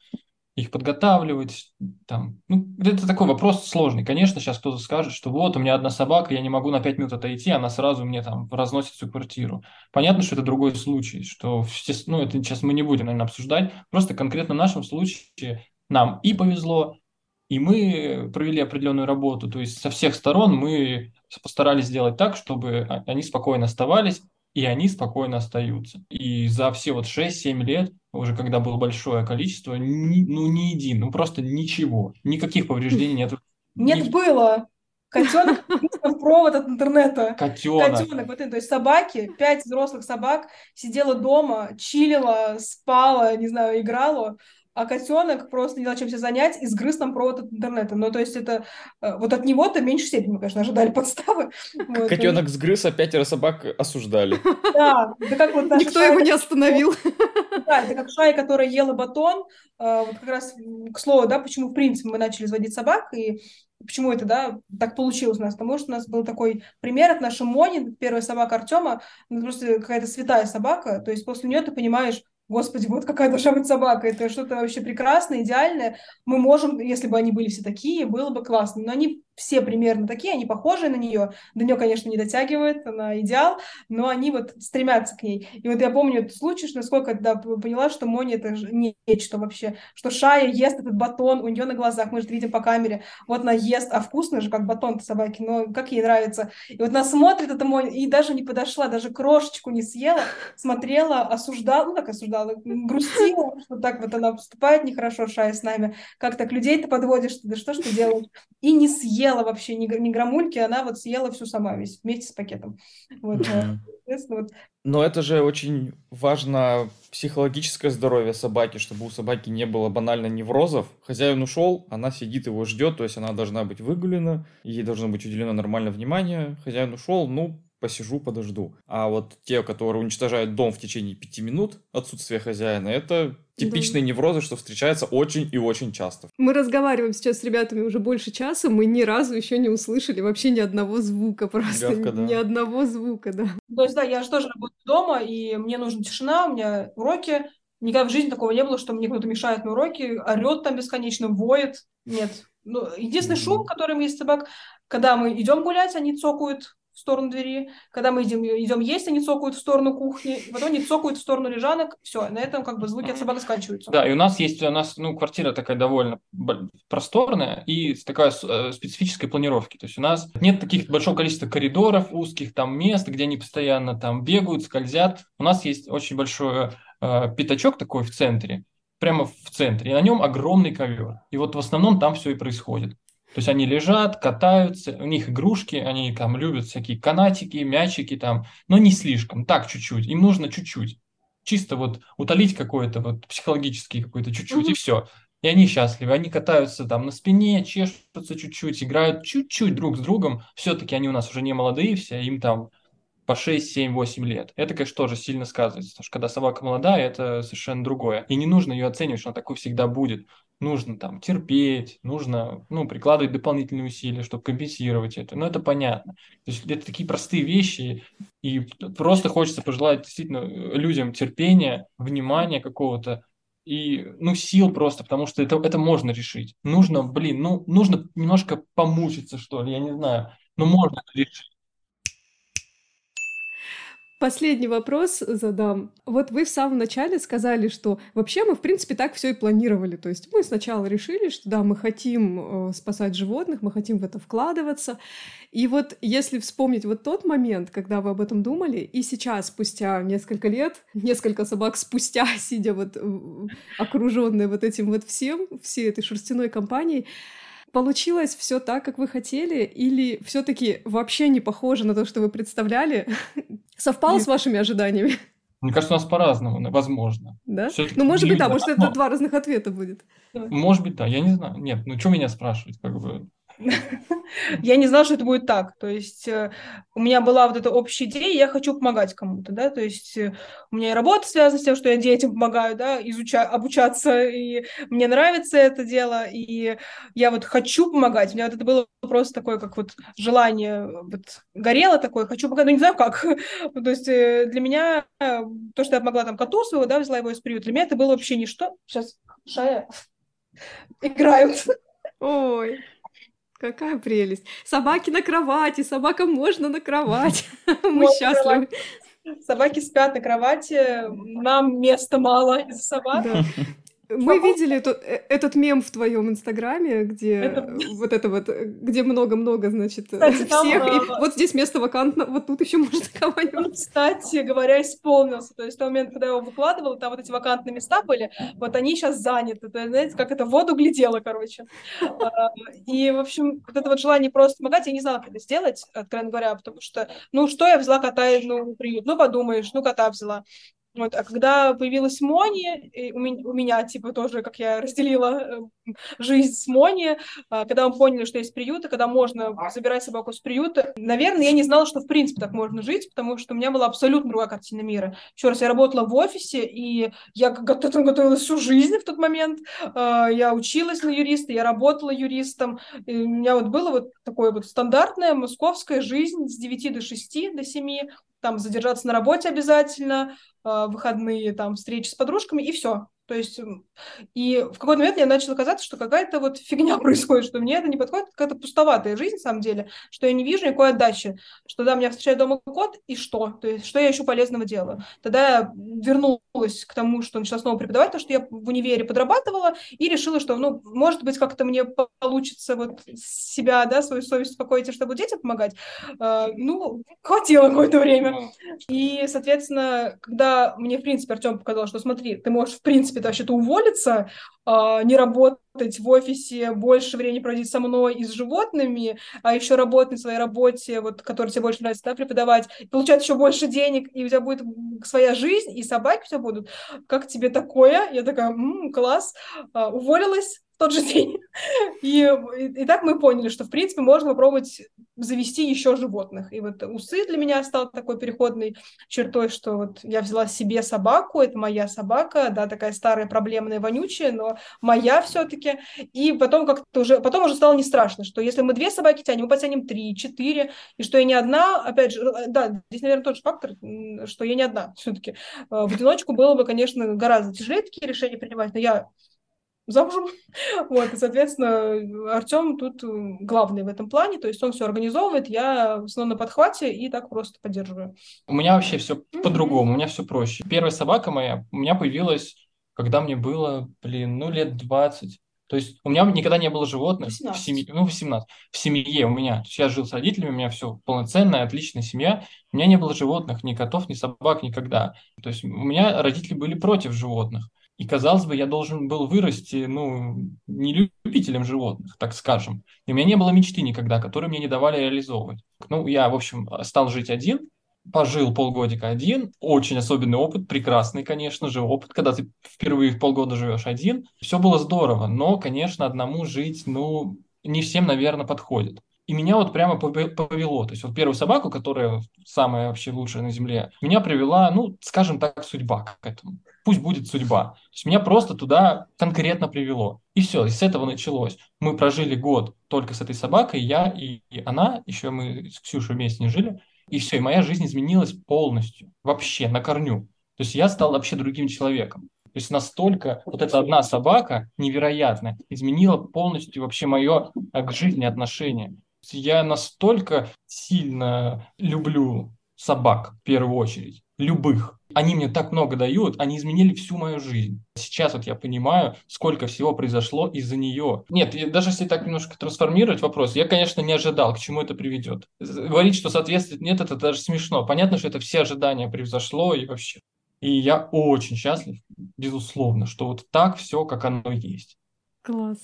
их подготавливать. Там. Ну, это такой вопрос сложный. Конечно, сейчас кто-то скажет, что вот, у меня одна собака, я не могу на 5 минут отойти, она сразу мне там разносит всю квартиру. Понятно, что это другой случай, что, ну, это сейчас мы не будем, наверное, обсуждать. Просто конкретно в нашем случае нам и повезло, и мы провели определенную работу. То есть со всех сторон мы постарались сделать так, чтобы они спокойно оставались, и они спокойно остаются. И за все вот 6-7 лет, уже когда было большое количество, ни, ну ни един, ну просто ничего, никаких повреждений нет. Нет, Ни... было. Котенок провод от интернета. Котенок. Котенок, вот это, то есть собаки, пять взрослых собак сидела дома, чилила, спала, не знаю, играла, а котенок просто не знал, чем себя занять, и сгрыз нам провод от интернета. Ну, то есть это... Э, вот от него-то меньше степени мы, конечно, ожидали подставы. *laughs* Вот. Котенок сгрыз, а пятеро собак осуждали. *laughs* Да, это как вот Никто его не остановил. *laughs* Да, это как шая, которая ела батон. Э, вот как раз, к слову, да, почему, в принципе, мы начали заводить собак, и почему это, да, так получилось у нас, потому что у нас был такой пример от нашей Мони, первая собака Артема, просто какая-то святая собака, то есть после нее ты понимаешь, Господи, вот какая должна быть собака. Это что-то вообще прекрасное, идеальное. Мы можем, если бы они были все такие, было бы классно. Но они все примерно такие, они похожи на нее. До нее, конечно, не дотягивает, она идеал, но они вот стремятся к ней. И вот я помню этот случай, что насколько я да, поняла, что Мони это же нечто вообще, что Шая ест этот батон у нее на глазах, мы же видим по камере, вот она ест, а вкусно же, как батон-то собаки, но как ей нравится. И вот она смотрит это Мони, и даже не подошла, даже крошечку не съела, смотрела, осуждала, ну как осуждала, грустила, что так вот она поступает нехорошо, Шая с нами, как так людей-то подводишь, да что ж ты делаешь? И не съела съела вообще ни, ни грамульки, она вот съела всю сама весь, вместе с пакетом. Вот, mm-hmm. вот. Но это же очень важно психологическое здоровье собаки, чтобы у собаки не было банально неврозов. Хозяин ушел, она сидит, его ждет, то есть она должна быть выгулена, ей должно быть уделено нормальное внимание. Хозяин ушел, ну, посижу, подожду. А вот те, которые уничтожают дом в течение пяти минут отсутствия хозяина, это типичные да. неврозы, что встречаются очень и очень часто. Мы разговариваем сейчас с ребятами уже больше часа, мы ни разу еще не услышали вообще ни одного звука, просто Гавка, да. ни одного звука, да. То есть, да, я же тоже работаю дома, и мне нужна тишина, у меня уроки, Никогда в жизни такого не было, что мне кто-то мешает на уроки, орет там бесконечно, воет. Нет. Ну, единственный шум, который есть собак, когда мы идем гулять, они цокают, в сторону двери. Когда мы идем, идем есть, они цокают в сторону кухни, потом они цокают в сторону лежанок. Все, на этом как бы звуки от собак заканчиваются. Да, и у нас есть, у нас, ну, квартира такая довольно просторная и такая э, специфической планировки. То есть у нас нет таких большого количества коридоров, узких там мест, где они постоянно там бегают, скользят. У нас есть очень большой э, пятачок такой в центре, прямо в центре, и на нем огромный ковер. И вот в основном там все и происходит. То есть они лежат, катаются, у них игрушки, они там любят всякие канатики, мячики там, но не слишком, так чуть-чуть. Им нужно чуть-чуть. Чисто вот утолить какой-то вот психологический какой-то чуть-чуть, mm-hmm. и все. И они счастливы, они катаются там на спине, чешутся чуть-чуть, играют чуть-чуть друг с другом. Все-таки они у нас уже не молодые все, им там по 6, 7, 8 лет. Это, конечно, тоже сильно сказывается, потому что когда собака молодая, это совершенно другое. И не нужно ее оценивать, что она такой всегда будет. Нужно там терпеть, нужно ну, прикладывать дополнительные усилия, чтобы компенсировать это. Но это понятно. То есть это такие простые вещи, и просто хочется пожелать действительно э, людям терпения, внимания какого-то, и, ну, сил просто, потому что это, это можно решить. Нужно, блин, ну, нужно немножко помучиться, что ли, я не знаю, но можно решить. Последний вопрос задам. Вот вы в самом начале сказали, что вообще мы, в принципе, так все и планировали. То есть мы сначала решили, что да, мы хотим э, спасать животных, мы хотим в это вкладываться. И вот если вспомнить вот тот момент, когда вы об этом думали, и сейчас, спустя несколько лет, несколько собак спустя, *laughs* сидя вот окруженные вот этим вот всем, всей этой шерстяной компанией, получилось все так, как вы хотели, или все-таки вообще не похоже на то, что вы представляли? *laughs* Совпало с вашими ожиданиями? Мне кажется, у нас по-разному, возможно. Да? Ну, может быть, да, может, это два разных ответа будет. Может быть, да, я не знаю. Нет, ну что меня спрашивать, как бы. *laughs* я не знала, что это будет так. То есть э, у меня была вот эта общая идея, я хочу помогать кому-то, да, то есть э, у меня и работа связана с тем, что я детям помогаю, да, изучать, обучаться, и мне нравится это дело, и я вот хочу помогать. У меня вот это было просто такое, как вот желание, вот горело такое, хочу помогать, ну не знаю как. *laughs* то есть э, для меня то, что я помогла там коту своего, да, взяла его из приюта, для меня это было вообще ничто. Сейчас Шая *laughs* играют. Ой. Какая прелесть. Собаки на кровати, собакам можно на кровать. *laughs* Мы счастливы. Собаки спят на кровати, нам места мало из-за собак. Мы видели эту, этот мем в твоем инстаграме, где это... вот это вот, где много-много, значит, кстати, всех. Там, и а... вот здесь место вакантно, вот тут еще можно *laughs* кого-нибудь. Кстати говоря, исполнился. То есть в тот момент, когда я его выкладывала, там вот эти вакантные места были, вот они сейчас заняты. Это, знаете, как это в воду глядела, короче. А, и, в общем, вот это вот желание просто помогать, я не знала, как это сделать, откровенно говоря, потому что, ну, что я взяла кота, ну, приют, ну, подумаешь, ну, кота взяла. Вот, а когда появилась Мони, у меня, у меня, типа, тоже, как я разделила э, жизнь с Мони, а, когда мы поняли, что есть приюты, когда можно забирать собаку с приюта, наверное, я не знала, что в принципе так можно жить, потому что у меня была абсолютно другая картина мира. Еще раз, я работала в офисе, и я к этому готовилась всю жизнь в тот момент. А, я училась на юриста, я работала юристом. И у меня вот было вот такое вот стандартная московская жизнь с 9 до 6, до 7, там задержаться на работе обязательно, э, выходные, там встречи с подружками, и все. То есть, и в какой-то момент мне начало казаться, что какая-то вот фигня *laughs* происходит, что мне это не подходит, какая-то пустоватая жизнь, на самом деле, что я не вижу никакой отдачи, что да, меня встречает дома кот, и что? То есть, что я еще полезного делаю? Тогда я вернулась к тому, что начала снова преподавать, потому что я в универе подрабатывала, и решила, что, ну, может быть, как-то мне получится вот себя, да, свою совесть успокоить, чтобы детям помогать. Uh, ну, хватило какое-то время. И, соответственно, когда мне, в принципе, Артем показал, что смотри, ты можешь, в принципе, принципе, вообще-то уволиться, а, не работать в офисе, больше времени проводить со мной и с животными, а еще работать на своей работе, вот, которая тебе больше нравится, да, преподавать, получать еще больше денег, и у тебя будет своя жизнь, и собаки у тебя будут. Как тебе такое? Я такая, м-м, класс. А, уволилась, в тот же день. И, и, так мы поняли, что, в принципе, можно попробовать завести еще животных. И вот усы для меня стал такой переходной чертой, что вот я взяла себе собаку, это моя собака, да, такая старая, проблемная, вонючая, но моя все-таки. И потом как-то уже, потом уже стало не страшно, что если мы две собаки тянем, мы потянем три, четыре, и что я не одна, опять же, э, да, здесь, наверное, тот же фактор, что я не одна все-таки. Э, в одиночку было бы, конечно, гораздо тяжелее такие решения принимать, но я замужем. *laughs* Вот, и, соответственно, Артем тут главный в этом плане, то есть он все организовывает, я в основном на подхвате и так просто поддерживаю. У меня вообще все mm-hmm. по-другому, у меня все проще. Первая собака моя у меня появилась, когда мне было, блин, ну, лет 20. То есть у меня никогда не было животных 18. в семье, ну, 18, в семье у меня. То есть я жил с родителями, у меня все полноценная, отличная семья. У меня не было животных, ни котов, ни собак, никогда. То есть у меня родители были против животных. И, казалось бы, я должен был вырасти, ну, не любителем животных, так скажем. И у меня не было мечты никогда, которые мне не давали реализовывать. Ну, я, в общем, стал жить один, пожил полгодика один, очень особенный опыт, прекрасный, конечно же, опыт, когда ты впервые полгода живешь один. Все было здорово, но, конечно, одному жить, ну, не всем, наверное, подходит. И меня вот прямо повело. То есть вот первую собаку, которая самая вообще лучшая на земле, меня привела, ну, скажем так, судьба к этому. Пусть будет судьба. То есть меня просто туда конкретно привело. И все, и с этого началось. Мы прожили год только с этой собакой, я и, и она, еще мы с Ксюшей вместе не жили. И все, и моя жизнь изменилась полностью, вообще, на корню. То есть я стал вообще другим человеком. То есть настолько вот эта одна собака невероятная изменила полностью вообще мое к жизни отношение я настолько сильно люблю собак в первую очередь, любых. Они мне так много дают, они изменили всю мою жизнь. Сейчас вот я понимаю, сколько всего произошло из-за нее. Нет, даже если так немножко трансформировать вопрос, я, конечно, не ожидал, к чему это приведет. Говорить, что соответствует, нет, это даже смешно. Понятно, что это все ожидания превзошло и вообще. И я очень счастлив, безусловно, что вот так все, как оно есть. Класс.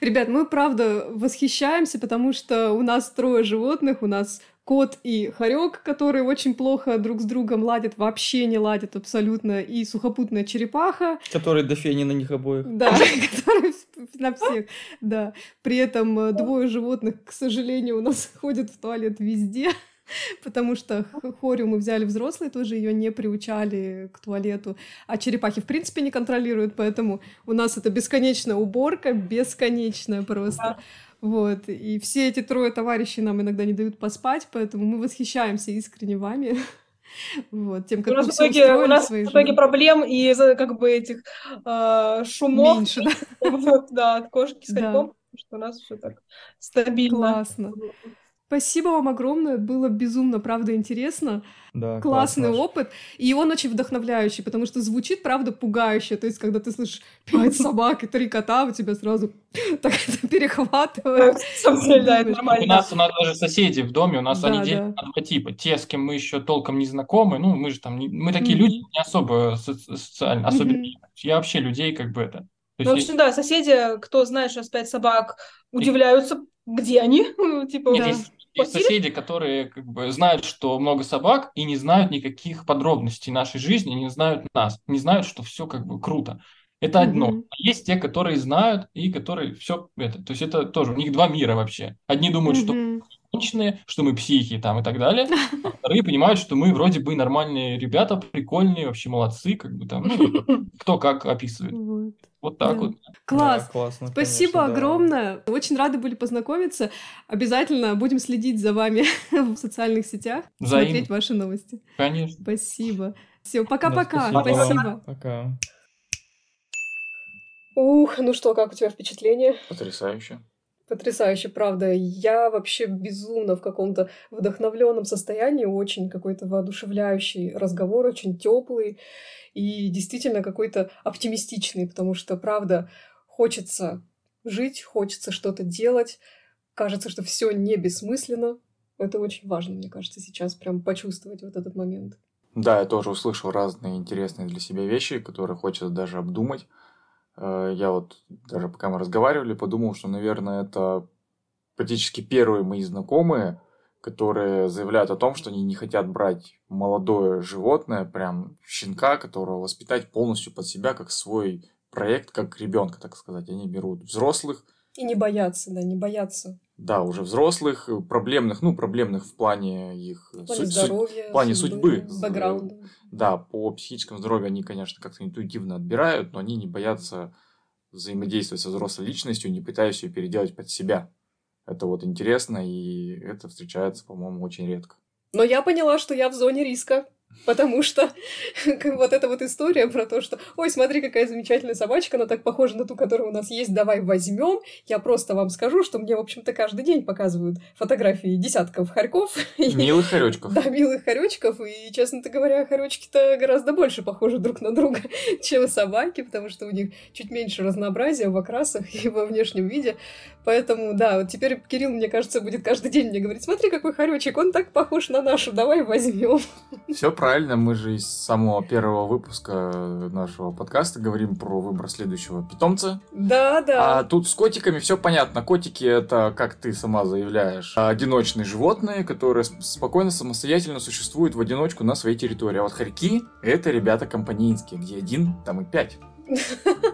Ребят, мы правда восхищаемся, потому что у нас трое животных, у нас кот и хорек, которые очень плохо друг с другом ладят, вообще не ладят абсолютно, и сухопутная черепаха. Который до фени на них обоих. Да, *laughs* который на всех, да. При этом э, двое животных, к сожалению, у нас *laughs* ходят в туалет везде. *laughs* потому что Хорю мы взяли взрослые, тоже ее не приучали к туалету, а черепахи в принципе не контролируют, поэтому у нас это бесконечная уборка, бесконечная просто. Да. Вот, и все эти трое товарищей нам иногда не дают поспать, поэтому мы восхищаемся искренне вами. *laughs* Вот, тем, как у нас в итоге, у нас в итоге проблем и как бы этих э, шумов меньше, да, *laughs* да от кошки с хорьком, да. что у нас все так стабильно. Классно. Спасибо вам огромное, было безумно, правда, интересно. Да, Классный класс, опыт. И он очень вдохновляющий, потому что звучит, правда, пугающе. То есть, когда ты слышишь пять собак и три кота, у тебя сразу *laughs* так это перехватывает. У нас, у нас даже соседи в доме, у нас они делят на два типа. Те, с кем мы еще толком не знакомы, ну, мы же там, мы такие люди не особо социально, особенно. Я вообще людей как бы это... Ну, в общем, да, соседи, кто знает, что пять собак, удивляются, где они, *laughs* типа, да. Есть соседи, которые как бы знают, что много собак, и не знают никаких подробностей нашей жизни, не знают нас, не знают, что все как бы круто. Это одно. Mm-hmm. есть те, которые знают, и которые все это. То есть это тоже, у них два мира вообще. Одни думают, mm-hmm. что конченые, что мы психи там и так далее, *laughs* а вторые понимают, что мы вроде бы нормальные ребята, прикольные, вообще молодцы, как бы там, ну, *laughs* кто как описывает. Вот. Вот так да. вот. Класс. Да, классно, Спасибо конечно, огромное. Да. Очень рады были познакомиться. Обязательно будем следить за вами *laughs* в социальных сетях, Взаимно. смотреть ваши новости. Конечно. Спасибо. Все, пока-пока. Да, спасибо. спасибо. Пока. Ух, ну что, как у тебя впечатление? Потрясающе. Потрясающе, правда. Я вообще безумно в каком-то вдохновленном состоянии, очень какой-то воодушевляющий разговор, очень теплый и действительно какой-то оптимистичный, потому что, правда, хочется жить, хочется что-то делать, кажется, что все не бессмысленно. Это очень важно, мне кажется, сейчас прям почувствовать вот этот момент. Да, я тоже услышал разные интересные для себя вещи, которые хочется даже обдумать. Э, я вот даже пока мы разговаривали, подумал, что, наверное, это практически первые мои знакомые, которые заявляют о том, что они не хотят брать молодое животное, прям щенка, которого воспитать полностью под себя, как свой проект, как ребенка, так сказать. Они берут взрослых. И не боятся, да, не боятся. Да, уже взрослых, проблемных, ну, проблемных в плане их... В плане здоровья, в плане судьбы бэкграунда. Да, по психическому здоровью они, конечно, как-то интуитивно отбирают, но они не боятся взаимодействовать со взрослой личностью, не пытаясь ее переделать под себя. Это вот интересно, и это встречается, по-моему, очень редко. Но я поняла, что я в зоне риска. Потому что *laughs* вот эта вот история про то, что «Ой, смотри, какая замечательная собачка, она так похожа на ту, которая у нас есть, давай возьмем». Я просто вам скажу, что мне, в общем-то, каждый день показывают фотографии десятков хорьков. *laughs* Милых хоречков. Да, милых хоречков. И, честно говоря, хоречки-то гораздо больше похожи друг на друга, *laughs* чем собаки, потому что у них чуть меньше разнообразия в окрасах и во внешнем виде. Поэтому, да, вот теперь Кирилл, мне кажется, будет каждый день мне говорить, смотри, какой хоречек, он так похож на нашу, давай возьмем. Все правильно, мы же из самого первого выпуска нашего подкаста говорим про выбор следующего питомца. Да, да. А тут с котиками все понятно. Котики это, как ты сама заявляешь, одиночные животные, которые спокойно, самостоятельно существуют в одиночку на своей территории. А вот хорьки это ребята компанейские, где один, там и пять.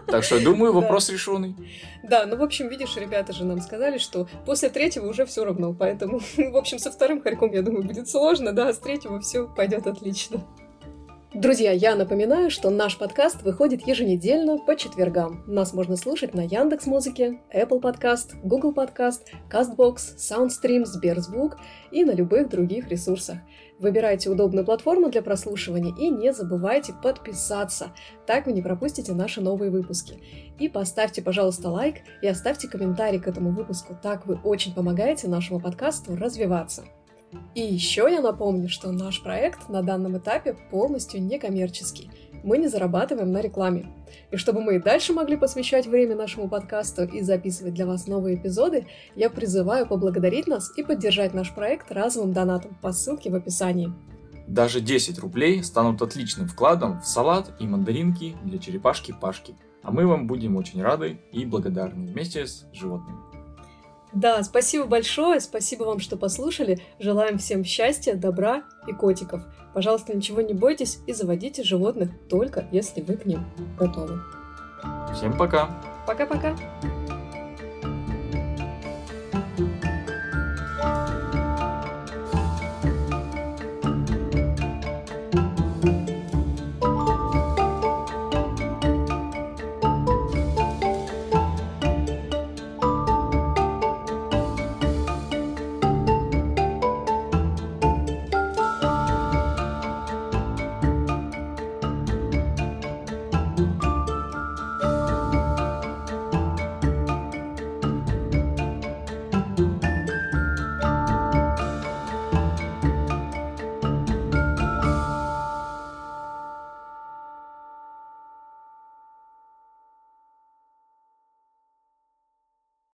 Так что, думаю, вопрос решенный. Да, ну, в общем, видишь, ребята же нам сказали, что после третьего уже все равно, поэтому, *laughs* в общем, со вторым хорьком, я думаю, будет сложно, да, а с третьего все пойдет отлично. Друзья, я напоминаю, что наш подкаст выходит еженедельно по четвергам. Нас можно слушать на Яндекс Музыке, Apple Podcast, Google Podcast, CastBox, SoundStream, Сберзвук и на любых других ресурсах. Выбирайте удобную платформу для прослушивания и не забывайте подписаться. Так вы не пропустите наши новые выпуски. И поставьте, пожалуйста, лайк и оставьте комментарий к этому выпуску. Так вы очень помогаете нашему подкасту развиваться. И еще я напомню, что наш проект на данном этапе полностью некоммерческий. Мы не зарабатываем на рекламе. И чтобы мы и дальше могли посвящать время нашему подкасту и записывать для вас новые эпизоды, я призываю поблагодарить нас и поддержать наш проект разовым донатом по ссылке в описании. Даже 10 рублей станут отличным вкладом в салат и мандаринки для черепашки Пашки. А мы вам будем очень рады и благодарны вместе с животными. Да, спасибо большое, спасибо вам, что послушали. Желаем всем счастья, добра и котиков. Пожалуйста, ничего не бойтесь и заводите животных только если вы к ним готовы. Всем пока! Пока-пока!